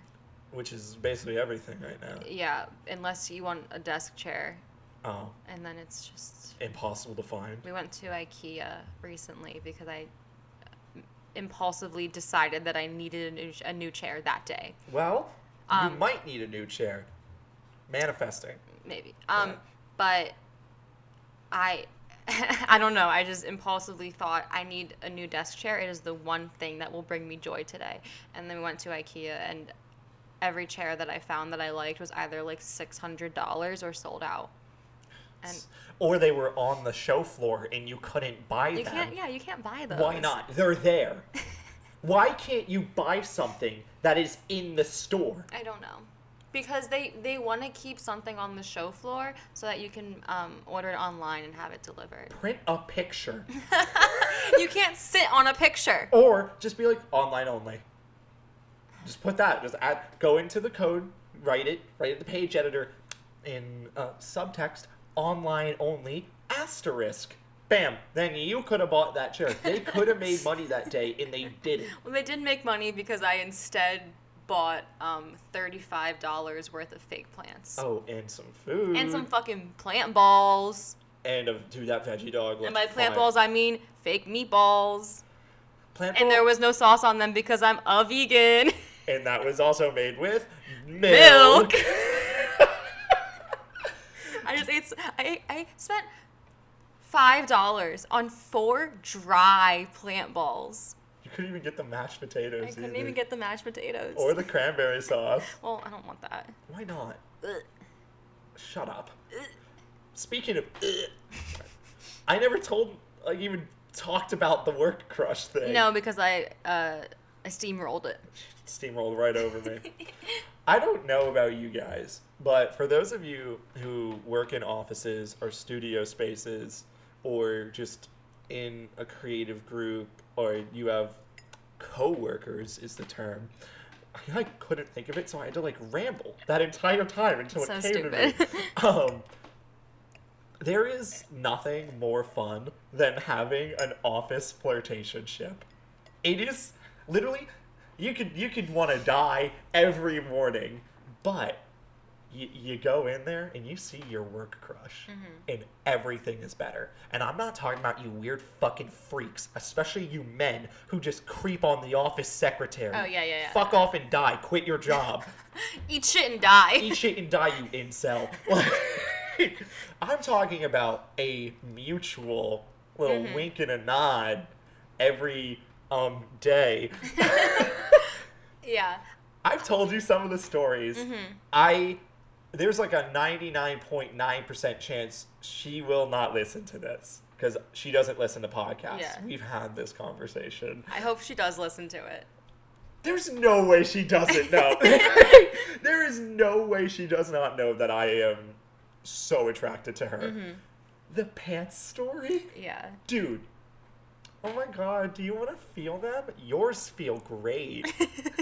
Which is basically everything right now. Yeah, unless you want a desk chair, Oh, and then it's just. impossible to find. We went to IKEA recently because I uh, impulsively decided that I needed a new, a new chair that day. Well, you Um, might need a new chair. Manifesting. maybe. Um, Yeah. but I, I don't know. I just impulsively thought I need a new desk chair. It is the one thing that will bring me joy today. And then we went to IKEA, and every chair that I found that I liked was either like six hundred dollars or sold out. And Or they were on the show floor and you couldn't buy you them. can't. Yeah, you can't buy them. Why not? They're there. Why can't you buy something that is in the store? I don't know. Because they, they want to keep something on the show floor so that you can um, order it online and have it delivered. Print a picture. you can't sit on a picture. or just be like online only. Just put that. Just add go into the code, write it, write it the page editor in uh, subtext, online only, asterisk. Bam. Then you could have bought that chair. They could have made money that day and they didn't. Well, they did make money because I instead bought um, $35 worth of fake plants. Oh, and some food. And some fucking plant balls. And of dude, that veggie dog. And by plant balls, I mean fake meatballs. Plant And there was no sauce on them because I'm a vegan. and that was also made with milk. Milk. I just ate. I I spent five dollars on four dry plant balls. you couldn't even get the mashed potatoes. I couldn't either. even get the mashed potatoes. Or the cranberry sauce. well, I don't want that. Why not? Ugh. Shut up. Speaking of, I never told, like, even talked about the work crush thing. No, because I uh, I steamrolled it. Steamrolled right over me. I don't know about you guys, but for those of you who work in offices or studio spaces or just in a creative group or you have co-workers is the term. I like, couldn't think of it, so I had to like ramble that entire time until So it came to me. stupid. Um, there is nothing more fun than having an office flirtation ship. It is literally you could you could want to die every morning, but you, you go in there and you see your work crush Mm-hmm. and everything is better. And I'm not talking about you weird fucking freaks, especially you men who just creep on the office secretary. Oh, yeah, yeah, yeah. Fuck off and die. Quit your job. Eat shit and die. Eat shit and die, you incel. I'm talking about a mutual little Mm-hmm. wink and a nod every um day. yeah. I've told you some of the stories. Mm-hmm. I there's like a 99.9% chance she will not listen to this because she doesn't listen to podcasts. Yeah. We've had this conversation. I hope she does listen to it. There's no way she doesn't know. there is no way she does not know that I am so attracted to her. Mm-hmm. The pants story? Yeah. Dude. Oh my god, do you want to feel them? Yours feel great.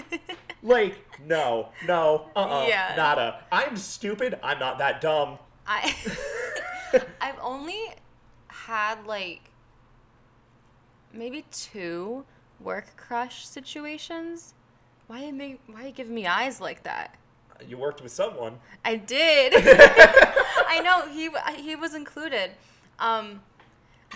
like, no, no, uh uh Yeah. nada. I'm stupid. I'm not that dumb. I I've only had like maybe two work crush situations. Why you make why you giving me eyes like that? You worked with someone. I did. I know he he was included. Um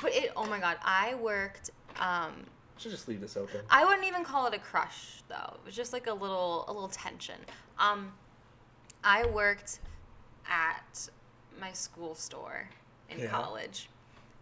but it oh my god, I worked um Should just leave this open. I wouldn't even call it a crush though. It was just like a little a little tension. Um I worked at my school store in Yeah. college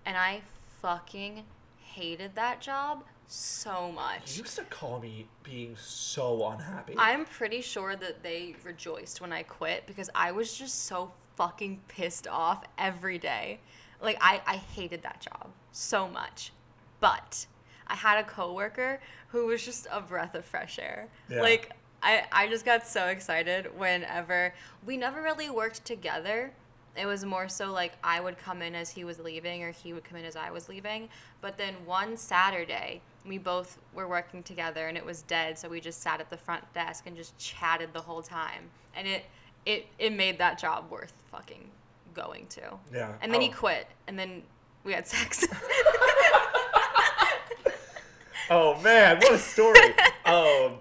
and I fucking hated that job so much. You used to call me being so unhappy. I'm pretty sure that they rejoiced when I quit because I was just so fucking pissed off every day. Like I, I hated that job so much. But I had a coworker who was just a breath of fresh air. Yeah. Like I, I just got so excited whenever we never really worked together. It was more so like I would come in as he was leaving or he would come in as I was leaving. But then one Saturday, we both were working together and it was dead, so we just sat at the front desk and just chatted the whole time. And it it it made that job worth fucking going to. Yeah. And then he Oh. quit and then we had sex. Oh man, what a story. um,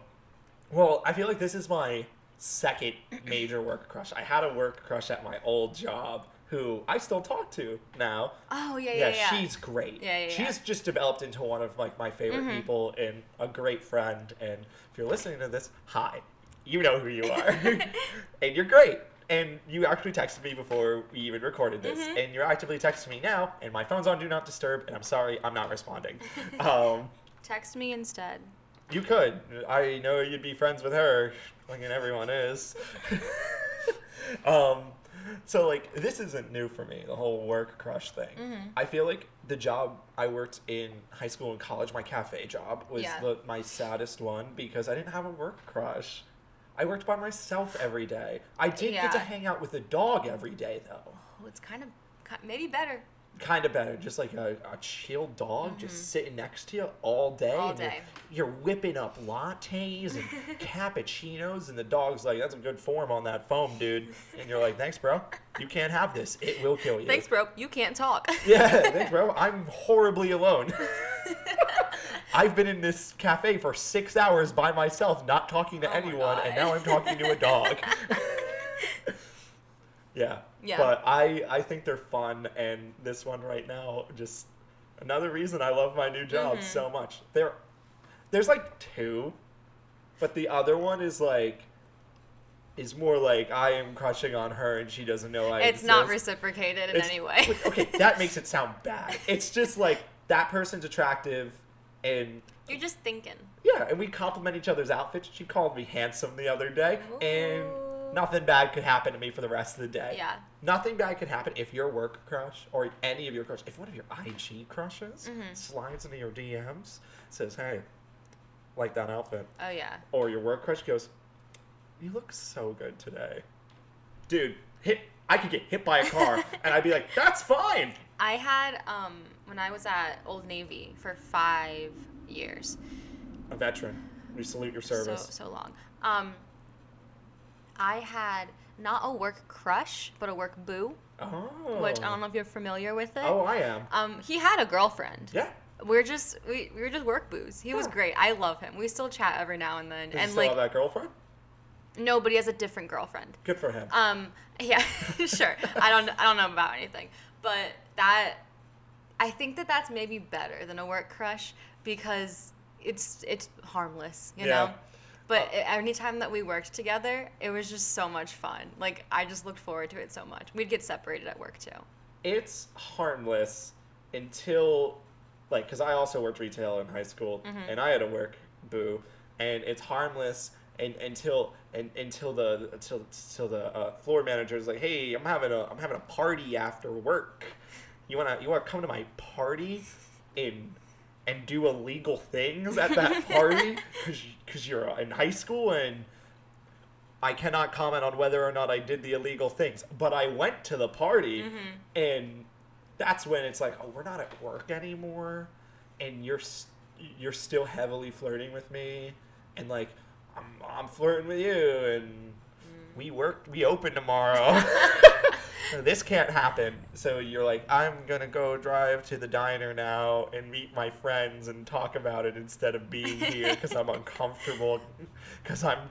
well, I feel like this is my second major work crush. I had a work crush at my old job who I still talk to now. oh yeah, Yeah, yeah, yeah. she's great. Yeah, yeah, She's yeah. just developed into one of like my favorite Mhm. people and a great friend. And if you're listening to this, hi. You know who you are. and you're great. And you actually texted me before we even recorded this. Mhm. And you're actively texting me now. And my phone's on Do Not Disturb. And I'm sorry, I'm not responding. um, Text me instead. you could. I know you'd be friends with her. Fucking everyone is. um, so like this isn't new for me. The whole work crush thing. Mhm. I feel like the job I worked in high school and college, my cafe job, was Yeah. the, my saddest one because I didn't have a work crush. I worked by myself every day. I did get to hang out with a dog every day though. Oh, it's kind of maybe better. Kind of better, just like a, a chill dog just sitting next to you all day. Mm-hmm. All and you're- day. You're, whipping up lattes and cappuccinos, and the dog's like, "That's a good form on that foam, dude." And you're like, "Thanks, bro. You can't have this. It will kill you." Thanks, bro. You can't talk. Yeah, thanks, bro. I'm horribly alone. I've been in this cafe for six hours by myself, not talking to Oh anyone, and now I'm talking to a dog. yeah. Yeah. But I I think they're fun, and this one right now just another reason I love my new job Mhm. so much. There, there's like two, but the other one is like. Is more like I am crushing on her and she doesn't know I it's not reciprocated in It's- any way. but, okay, that makes it sound bad. It's just like that person's attractive, and You're just thinking. yeah, and we compliment each other's outfits. She called me handsome the other day, and Ooh. Nothing bad could happen to me for the rest of the day. Yeah. Nothing bad could happen if your work crush or any of your crush, if one of your IG crushes Mhm. slides into your DMs, says, "Hey, like that outfit," Oh yeah. or your work crush goes, "You look so good today, dude." Hit. I could get hit by a car, and I'd be like, "That's fine." I had um when I was at Old Navy for five years. a veteran. We salute your service. So so long. Um I had not a work crush, but a work boo, oh. which I don't know if you're familiar with it. Oh, I am. Um he had a girlfriend. Yeah. We're just we, we were just work boos. He was great. I love him. We still chat every now and then. Does he and still like have that girlfriend? no, but he has a different girlfriend. Good for him. Um, yeah, sure. I don't, I don't know about anything, but that, I think that that's maybe better than a work crush because it's it's harmless, you Yeah. know. But anytime that we worked together, it was just so much fun. Like I just looked forward to it so much. We'd get separated at work too. it's harmless until, like, because I also worked retail in high school, Mhm. and I had a work boo, and it's harmless and until and until the until until the uh, floor manager is like, hey, I'm having a I'm having a party after work. You wanna you wanna come to my party and and do illegal things at that party because you're in high school and I cannot comment on whether or not I did the illegal things, but I went to the party Mhm. and that's when it's like, oh, we're not at work anymore. and you're you're still heavily flirting with me, and like I'm I'm flirting with you, and we work we open tomorrow. this can't happen. So you're like, I'm gonna go drive to the diner now and meet my friends and talk about it instead of being here because I'm uncomfortable because I'm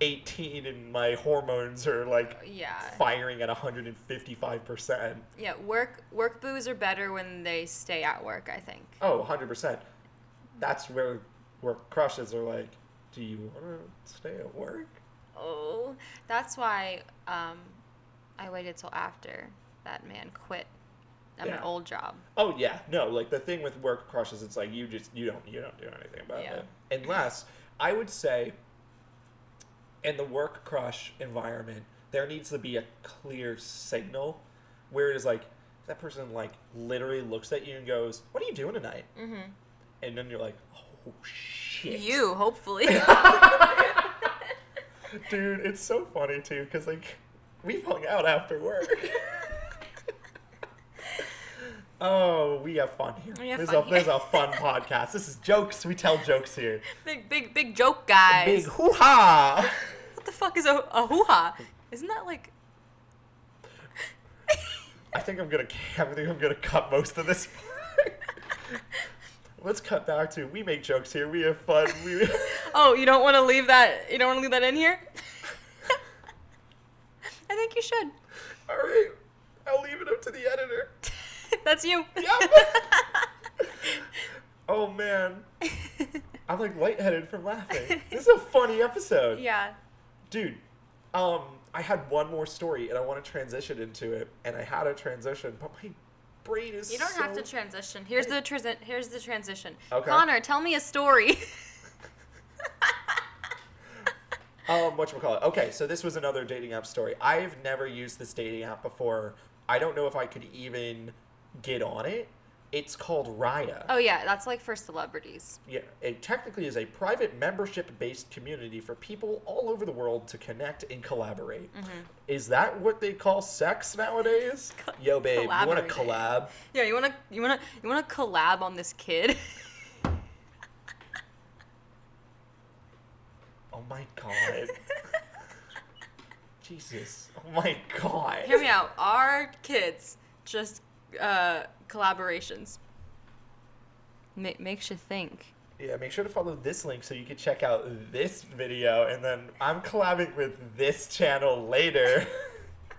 18 and my hormones are like Yeah. firing at 155 percent. Yeah, work work boos are better when they stay at work, I think. Oh, 100 percent. That's where where crushes are like, do you want to stay at work? Oh, that's why um, I waited till after that man quit at Yeah. an old job. Oh yeah, no. Like the thing with work crushes, it's like you just you don't you don't do anything about Yeah. it. Unless I would say, in the work crush environment, there needs to be a clear signal, where it is like that person like literally looks at you and goes, "What are you doing tonight?" Mm-hmm. And then you're like, "Oh shit." You, hopefully. Dude, it's so funny too, because like we've hung out after work. oh, we have fun here. We have this, fun is a, this is a fun podcast. This is jokes. We tell jokes here. big, big, big joke, guys. Big hoo ha! What the fuck is a, a hoo ha? Isn't that like. I think I'm gonna. I think I'm gonna cut most of this. Let's cut back to we make jokes here. We have fun. We. Oh, you don't want to leave that? You don't want to leave that in here? Think you should. All right. I'll leave it up to the editor. That's you. Yep. oh man, I'm like lightheaded from laughing. This is a funny episode. yeah. dude um i had one more story and i want to transition into it and i had a transition but my brain is You don't have to transition. Here's the transi- Here's the transition. Okay. Connor, tell me a story. Um what you call it? okay so this was another dating app story. I've never used this dating app before. I don't know if i could even get on it. It's called raya. Oh yeah, that's like for celebrities. yeah it technically is a private membership based community for people all over the world to connect and collaborate. Is that what they call sex nowadays? Yo babe you want to collab? Yeah, you wanna you wanna you wanna collab on this kid? Oh my god. Jesus. Oh my god. Hear me out. Our kids just uh, collaborations. Ma- makes you think. Yeah, make sure to follow this link so you can check out this video and then I'm collabing with this channel later.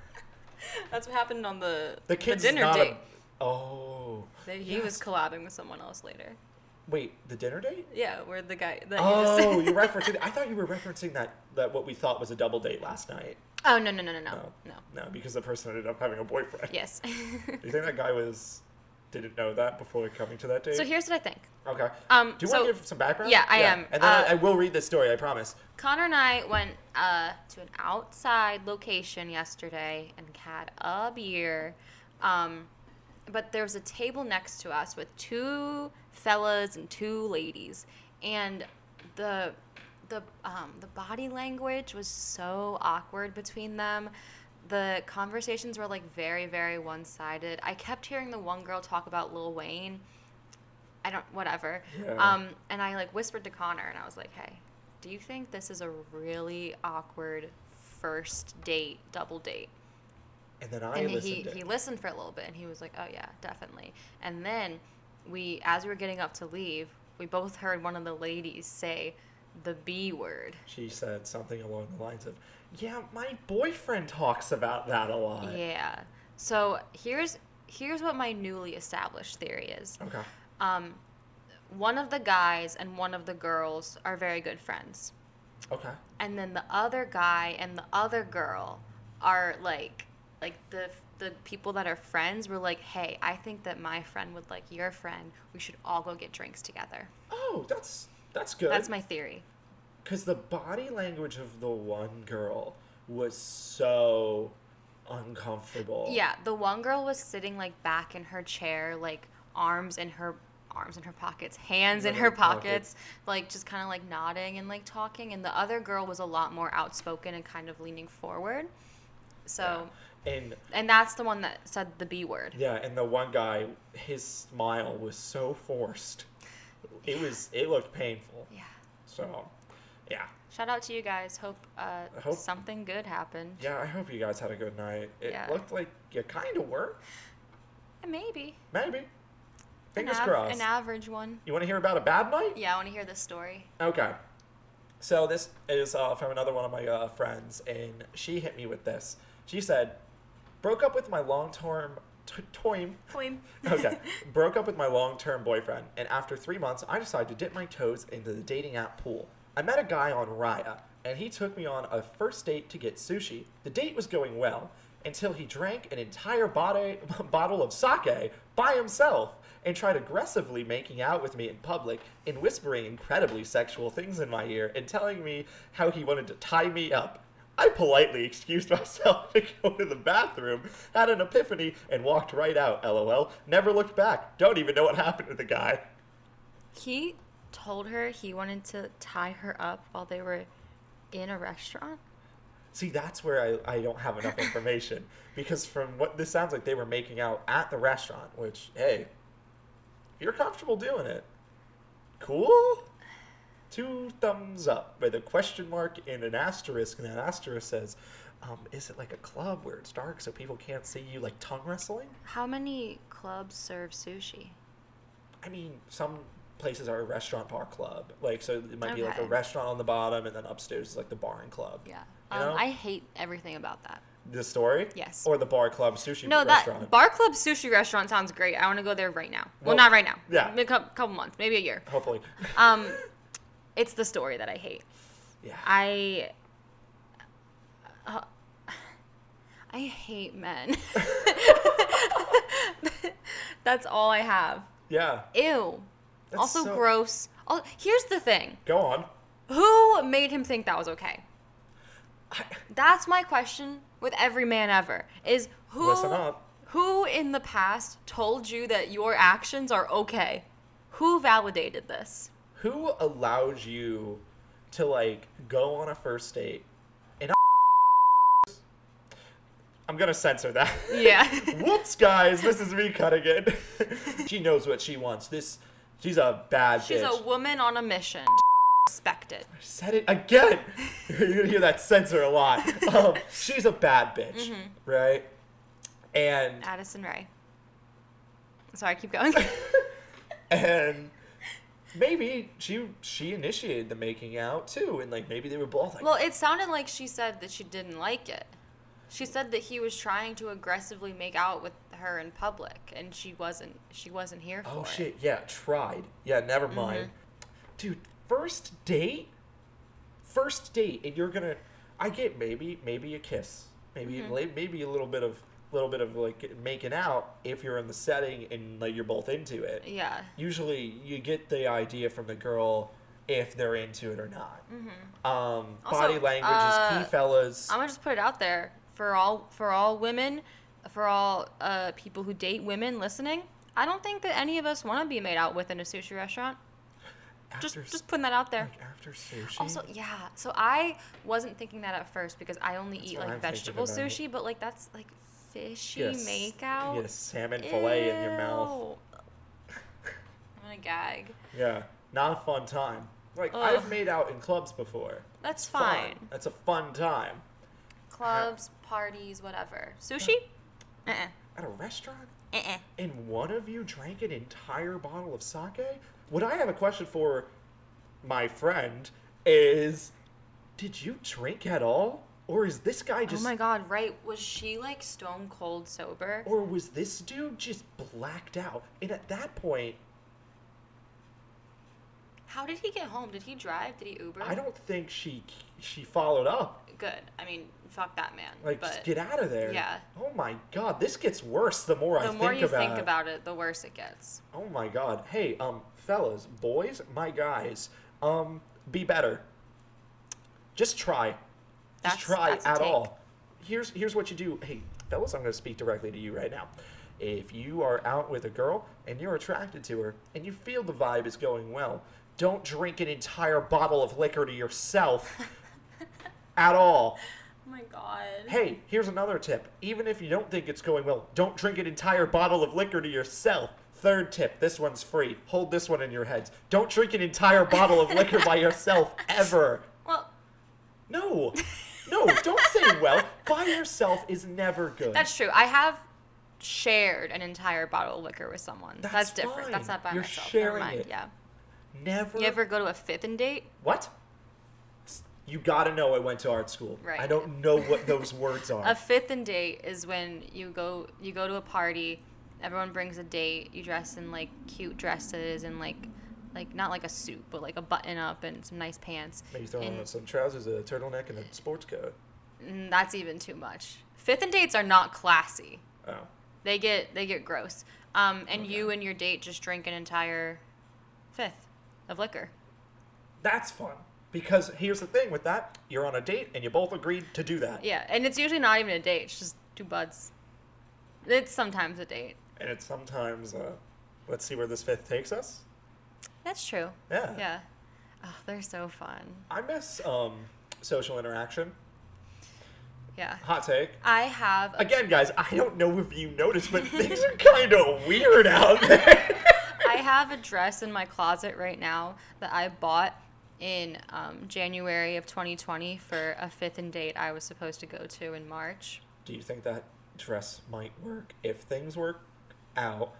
That's what happened on the the kid's dinner date. A... Oh. He was collabing with someone else later. Wait, the dinner date? Yeah, where the guy that Oh, you you're referencing I thought you were referencing that that what we thought was a double date last night. Oh no no no no no No. no. No, because the person ended up having a boyfriend. Yes. Do you think that guy was didn't know that before coming to that date? so here's what I think. Okay. Um, Do you so want to give some background? Yeah, I am. And then Uh, I, I will read this story, I promise. Connor and I went uh, to an outside location yesterday and had a beer. Um, but there was a table next to us with two fellas and two ladies, and the the um, the body language was so awkward between them. The conversations were like very very one sided. I kept hearing the one girl talk about Lil Wayne. I don't whatever. Yeah. Um, and I like whispered to Connor and I was like, "Hey, do you think this is a really awkward first date, double date?" And then I and listened he, to he listened for a little bit and he was like, "Oh yeah, definitely." And then we as we were getting up to leave, we both heard one of the ladies say the B word. She said something along the lines of, "Yeah, my boyfriend talks about that a lot." Yeah. So, here's here's what my newly established theory is. Okay. Um one of the guys and one of the girls are very good friends. Okay. and then the other guy and the other girl are like like the the people that are friends were like hey i think that my friend would like your friend we should all go get drinks together Oh, that's that's good. that's my theory because the body language of the one girl was so uncomfortable. yeah the one girl was sitting like back in her chair like arms in her arms in her pockets hands in her her pocket. pockets like just kind of like nodding and like talking and the other girl was a lot more outspoken and kind of leaning forward so Yeah. And and that's the one that said the b word yeah, and the one guy, his smile was so forced. it was it looked painful. Yeah. So, yeah, Shout out to you guys. Hope, uh, hope- something good happened. yeah. I hope you guys had a good night. It Yeah. looked like you kind of were. Uh, Maybe. Maybe. Fingers an av- crossed. An average one. you want to hear about a bad night? Yeah, I want to hear this story. Okay. So this is uh, from another one of my uh, friends, and she hit me with this. She said, "Broke up with my long-term t- toim okay. Broke up with my long term boyfriend, and after three months, I decided to dip my toes into the dating app pool. I met a guy on Raya, and he took me on a first date to get sushi. The date was going well until he drank an entire body, bottle of sake by himself and tried aggressively making out with me in public and whispering incredibly sexual things in my ear and telling me how he wanted to tie me up. I politely excused myself to go to the bathroom, had an epiphany, and walked right out, lol. Never looked back. Don't even know what happened to the guy. He told her he wanted to tie her up while they were in a restaurant. See, that's where I, I don't have enough information. because from what this sounds like, they were making out at the restaurant, which, hey, if you're comfortable doing it, cool. Two thumbs up with a question mark and an asterisk, and that asterisk says, um, is it like a club where it's dark so people can't see you like tongue wrestling? How many clubs serve sushi? I mean, some places are a restaurant bar club. Like, so it might be like a restaurant on the bottom, and then upstairs is like the bar and club. Yeah. You Um. I hate everything about that. The story? Yes. Or the bar club sushi No, restaurant? that bar club sushi restaurant sounds great. I want to go there right now. Well, Well, not right now. yeah. A couple months, maybe a year. Hopefully. Um, it's the story that I hate. yeah. I. Uh, I hate men. That's all I have. yeah. Ew. That's also so- gross. Oh, here's the thing. Go on. Who made him think that was okay? I, That's my question with every man ever. Is who Listen up. who in the past told you that your actions are okay? Who validated this? Who allows you to like go on a first date and I'm gonna censor that. Yeah. Whoops, guys, this is me cutting it. she knows what she wants. This, she's a bad bitch. She's bitch. a woman on a mission. Respect it. I said it again. You're gonna hear that censor a lot. Um, she's a bad bitch, Mm-hmm. right? And Addison Rae. Sorry, keep going. and maybe she she initiated the making out too, and like maybe they were both like, well, it sounded like she said that she didn't like it. She said that he was trying to aggressively make out with her in public, and she wasn't. She wasn't here for oh it. shit, yeah, tried. Yeah, never Mm-hmm. mind. Dude, first date, first date, and you're gonna. I get maybe maybe a kiss, maybe Mm-hmm. maybe a little bit of little bit of like making out if you're in the setting and like you're both into it. Yeah. usually you get the idea from the girl if they're into it or not. Um, Also, body language uh, is key, fellas. I'm gonna just put it out there for all for all women, for all uh, people who date women listening. I don't think that any of us want to be made out with in a sushi restaurant. Just After s- just putting that out there. like after sushi. Also, yeah. So I wasn't thinking that at first because I only eat like I'm vegetable sushi, but like that's like fishy You get a s- makeout. You get a salmon fillet in your mouth. I'm gonna gag. Yeah, not a fun time. Like Ugh. I've made out in clubs before. That's Fun. fine. That's a fun time. Clubs, parties, whatever. Sushi? Uh uh-uh. At a restaurant, uh. and one of you drank an entire bottle of sake. What I have a question for my friend is, did you drink at all, or is this guy just. Oh my god, right. Was she like stone cold sober? Or was this dude just blacked out? And at that point, How did he get home? Did he drive? Did he Uber? I don't think she she followed up. Good. I mean, fuck that man. Like, but just get out of there. yeah. Oh my god, this gets worse the more I the more you think about it, the worse it gets. Oh my god. Hey, um, fellas, boys, my guys, um, be better. Just try. That's- Just try at all. Here's here's what you do. Hey, fellas, I'm gonna speak directly to you right now. If you are out with a girl and you're attracted to her and you feel the vibe is going well, don't drink an entire bottle of liquor to yourself at all. Oh my god. Hey, here's another tip. Even if you don't think it's going well, don't drink an entire bottle of liquor to yourself. Third tip. This one's free. Hold this one in your heads. Don't drink an entire bottle of liquor by yourself ever. Well, No. No, don't say well. By yourself is never good. that's true. I have shared an entire bottle of liquor with someone. That's, That's different. That's not by You're myself. sharing Never mind. it. Yeah. never. You ever go to a fifth and date? What? You gotta know I went to art school. Right. I don't know what those words are. A fifth and date is when you go you go to a party, everyone brings a date, you dress in like cute dresses and like like not like a suit, but like a button up and some nice pants. Maybe throw and- on some trousers, a turtleneck, and a sports coat. Mm, that's even too much. Fifth and dates are not classy. Oh. They get they get gross. Um, and Okay. you and your date just drink an entire fifth of liquor. That's fun. Because here's the thing with that you're on a date and you both agreed to do that. Yeah, and it's usually not even a date. It's just two buds. It's sometimes a date. And it's sometimes, uh, let's see where this fifth takes us. That's true. Yeah. Yeah. Oh, they're so fun. I miss um, social interaction. Yeah. Hot take. I have Again, guys, I don't know if you noticed, but things are kind of weird out there. I have a dress in my closet right now that I bought in um, January of 2020 for a fifth and date I was supposed to go to in March. Do you think that dress might work if things work out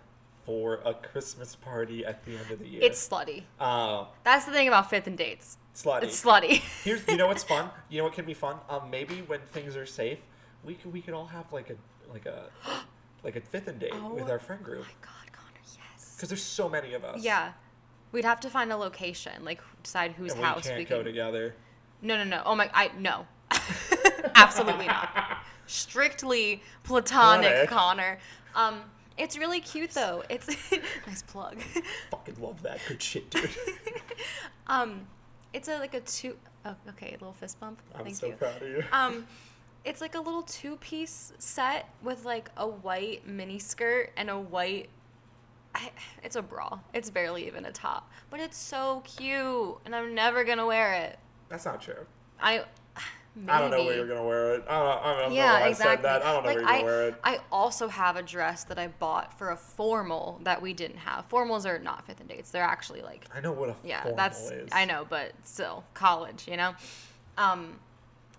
for a Christmas party at the end of the year? It's slutty. uh, That's the thing about fifth and dates. slutty. It's slutty. Here's you know what's fun. You know what can be fun? Um, maybe when things are safe, we could we could all have like a like a like a fifth and date with Oh our friend group Oh my God, Connor, yes. because there's so many of us. Yeah. We'd have to find a location, like decide whose and we house can't we go together. No, no, no. Oh my, I no, absolutely not. Strictly platonic, Platonic. Connor. Um, it's really cute though. It's nice plug. Fucking love that good shit, dude. um, it's a like a two. Oh, okay, a little fist bump. I'm Thank so you. proud of you. Um, it's like a little two-piece set with like a white mini skirt and a white. I, it's a bra. It's barely even a top, but it's so cute, and I'm never gonna wear it. That's not true. I. Maybe. I don't know where you're gonna wear it. I don't, I don't know Yeah, why I exactly. said that. I don't know like, where you're I, wear it. I also have a dress that I bought for a formal that we didn't have. Formals are not fifth and dates. They're actually like I know what a yeah, formal that's is. I know, but still college, you know. Um,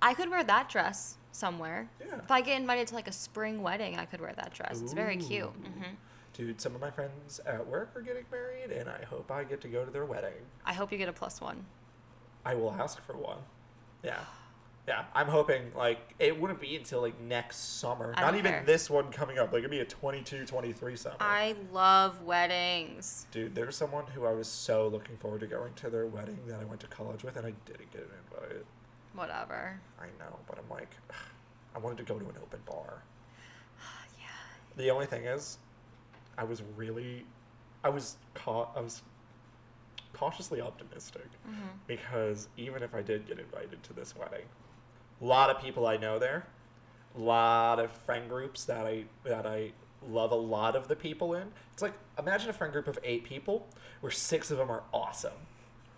I could wear that dress somewhere. Yeah. If I get invited to like a spring wedding, I could wear that dress. It's very cute. Ooh. hmm Dude, some of my friends at work are getting married, and I hope I get to go to their wedding. I hope you get a plus one. I will ask for one. Yeah. Yeah, I'm hoping like it wouldn't be until like next summer. I Not even care. this one coming up. Like it'd be a 22, 23 summer. I love weddings. Dude, there's someone who I was so looking forward to going to their wedding that I went to college with, and I didn't get an invite. Whatever. I know, but I'm like, I wanted to go to an open bar. Yeah. The only thing is, I was really, I was caught. I was cautiously optimistic Mm-hmm. because even if I did get invited to this wedding, a lot of people I know there, a lot of friend groups that I that I love a lot of the people in. It's like imagine a friend group of eight people where six of them are awesome.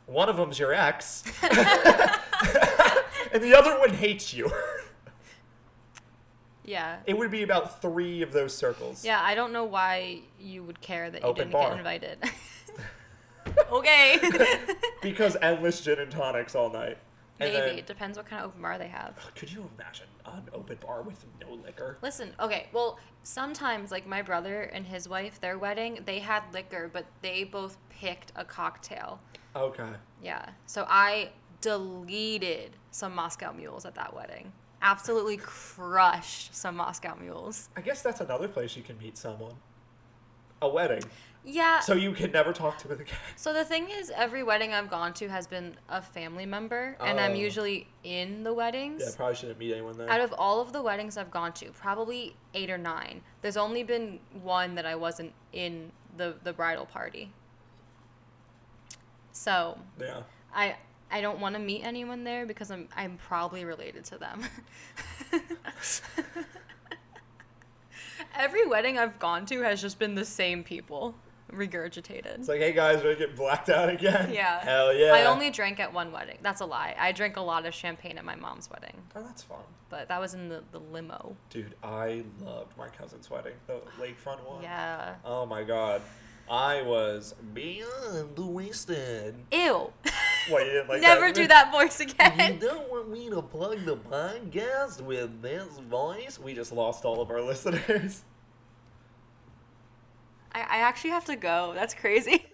One of them's your ex, and the other one hates you. Yeah. It would be about three of those circles. Yeah, I don't know why you would care that you Open didn't bar. get invited. okay. because endless gin and tonics all night. And Maybe. then- it depends what kind of open bar they have. could you imagine an open bar with no liquor? Listen, okay, well, sometimes, like my brother and his wife, their wedding, they had liquor, but they both picked a cocktail. Okay. Yeah. So I deleted some Moscow mules at that wedding. Absolutely crushed some Moscow mules. I guess that's another place you can meet someone. A wedding. Yeah. So you can never talk to it again. So the thing is, every wedding I've gone to has been a family member, and I'm Oh. usually in the weddings. Yeah, I probably shouldn't meet anyone there. Out of all of the weddings I've gone to, probably eight or nine, there's only been one that I wasn't in the, the bridal party. So yeah. I I don't want to meet anyone there because I'm I'm probably related to them. Every wedding I've gone to has just been the same people regurgitated. It's like, hey guys, ready to get blacked out again? Yeah. Hell yeah. I only drank at one wedding. That's a lie. I drank a lot of champagne at my mom's wedding, Oh, that's fun. but that was in the, the limo. Dude, I loved my cousin's wedding, the lakefront one. Yeah. Oh my god. I was beyond wasted. Ew. What, you didn't like Never that? do that voice again. You don't want me to plug the podcast with this voice? We just lost all of our listeners. I, I actually have to go. That's crazy.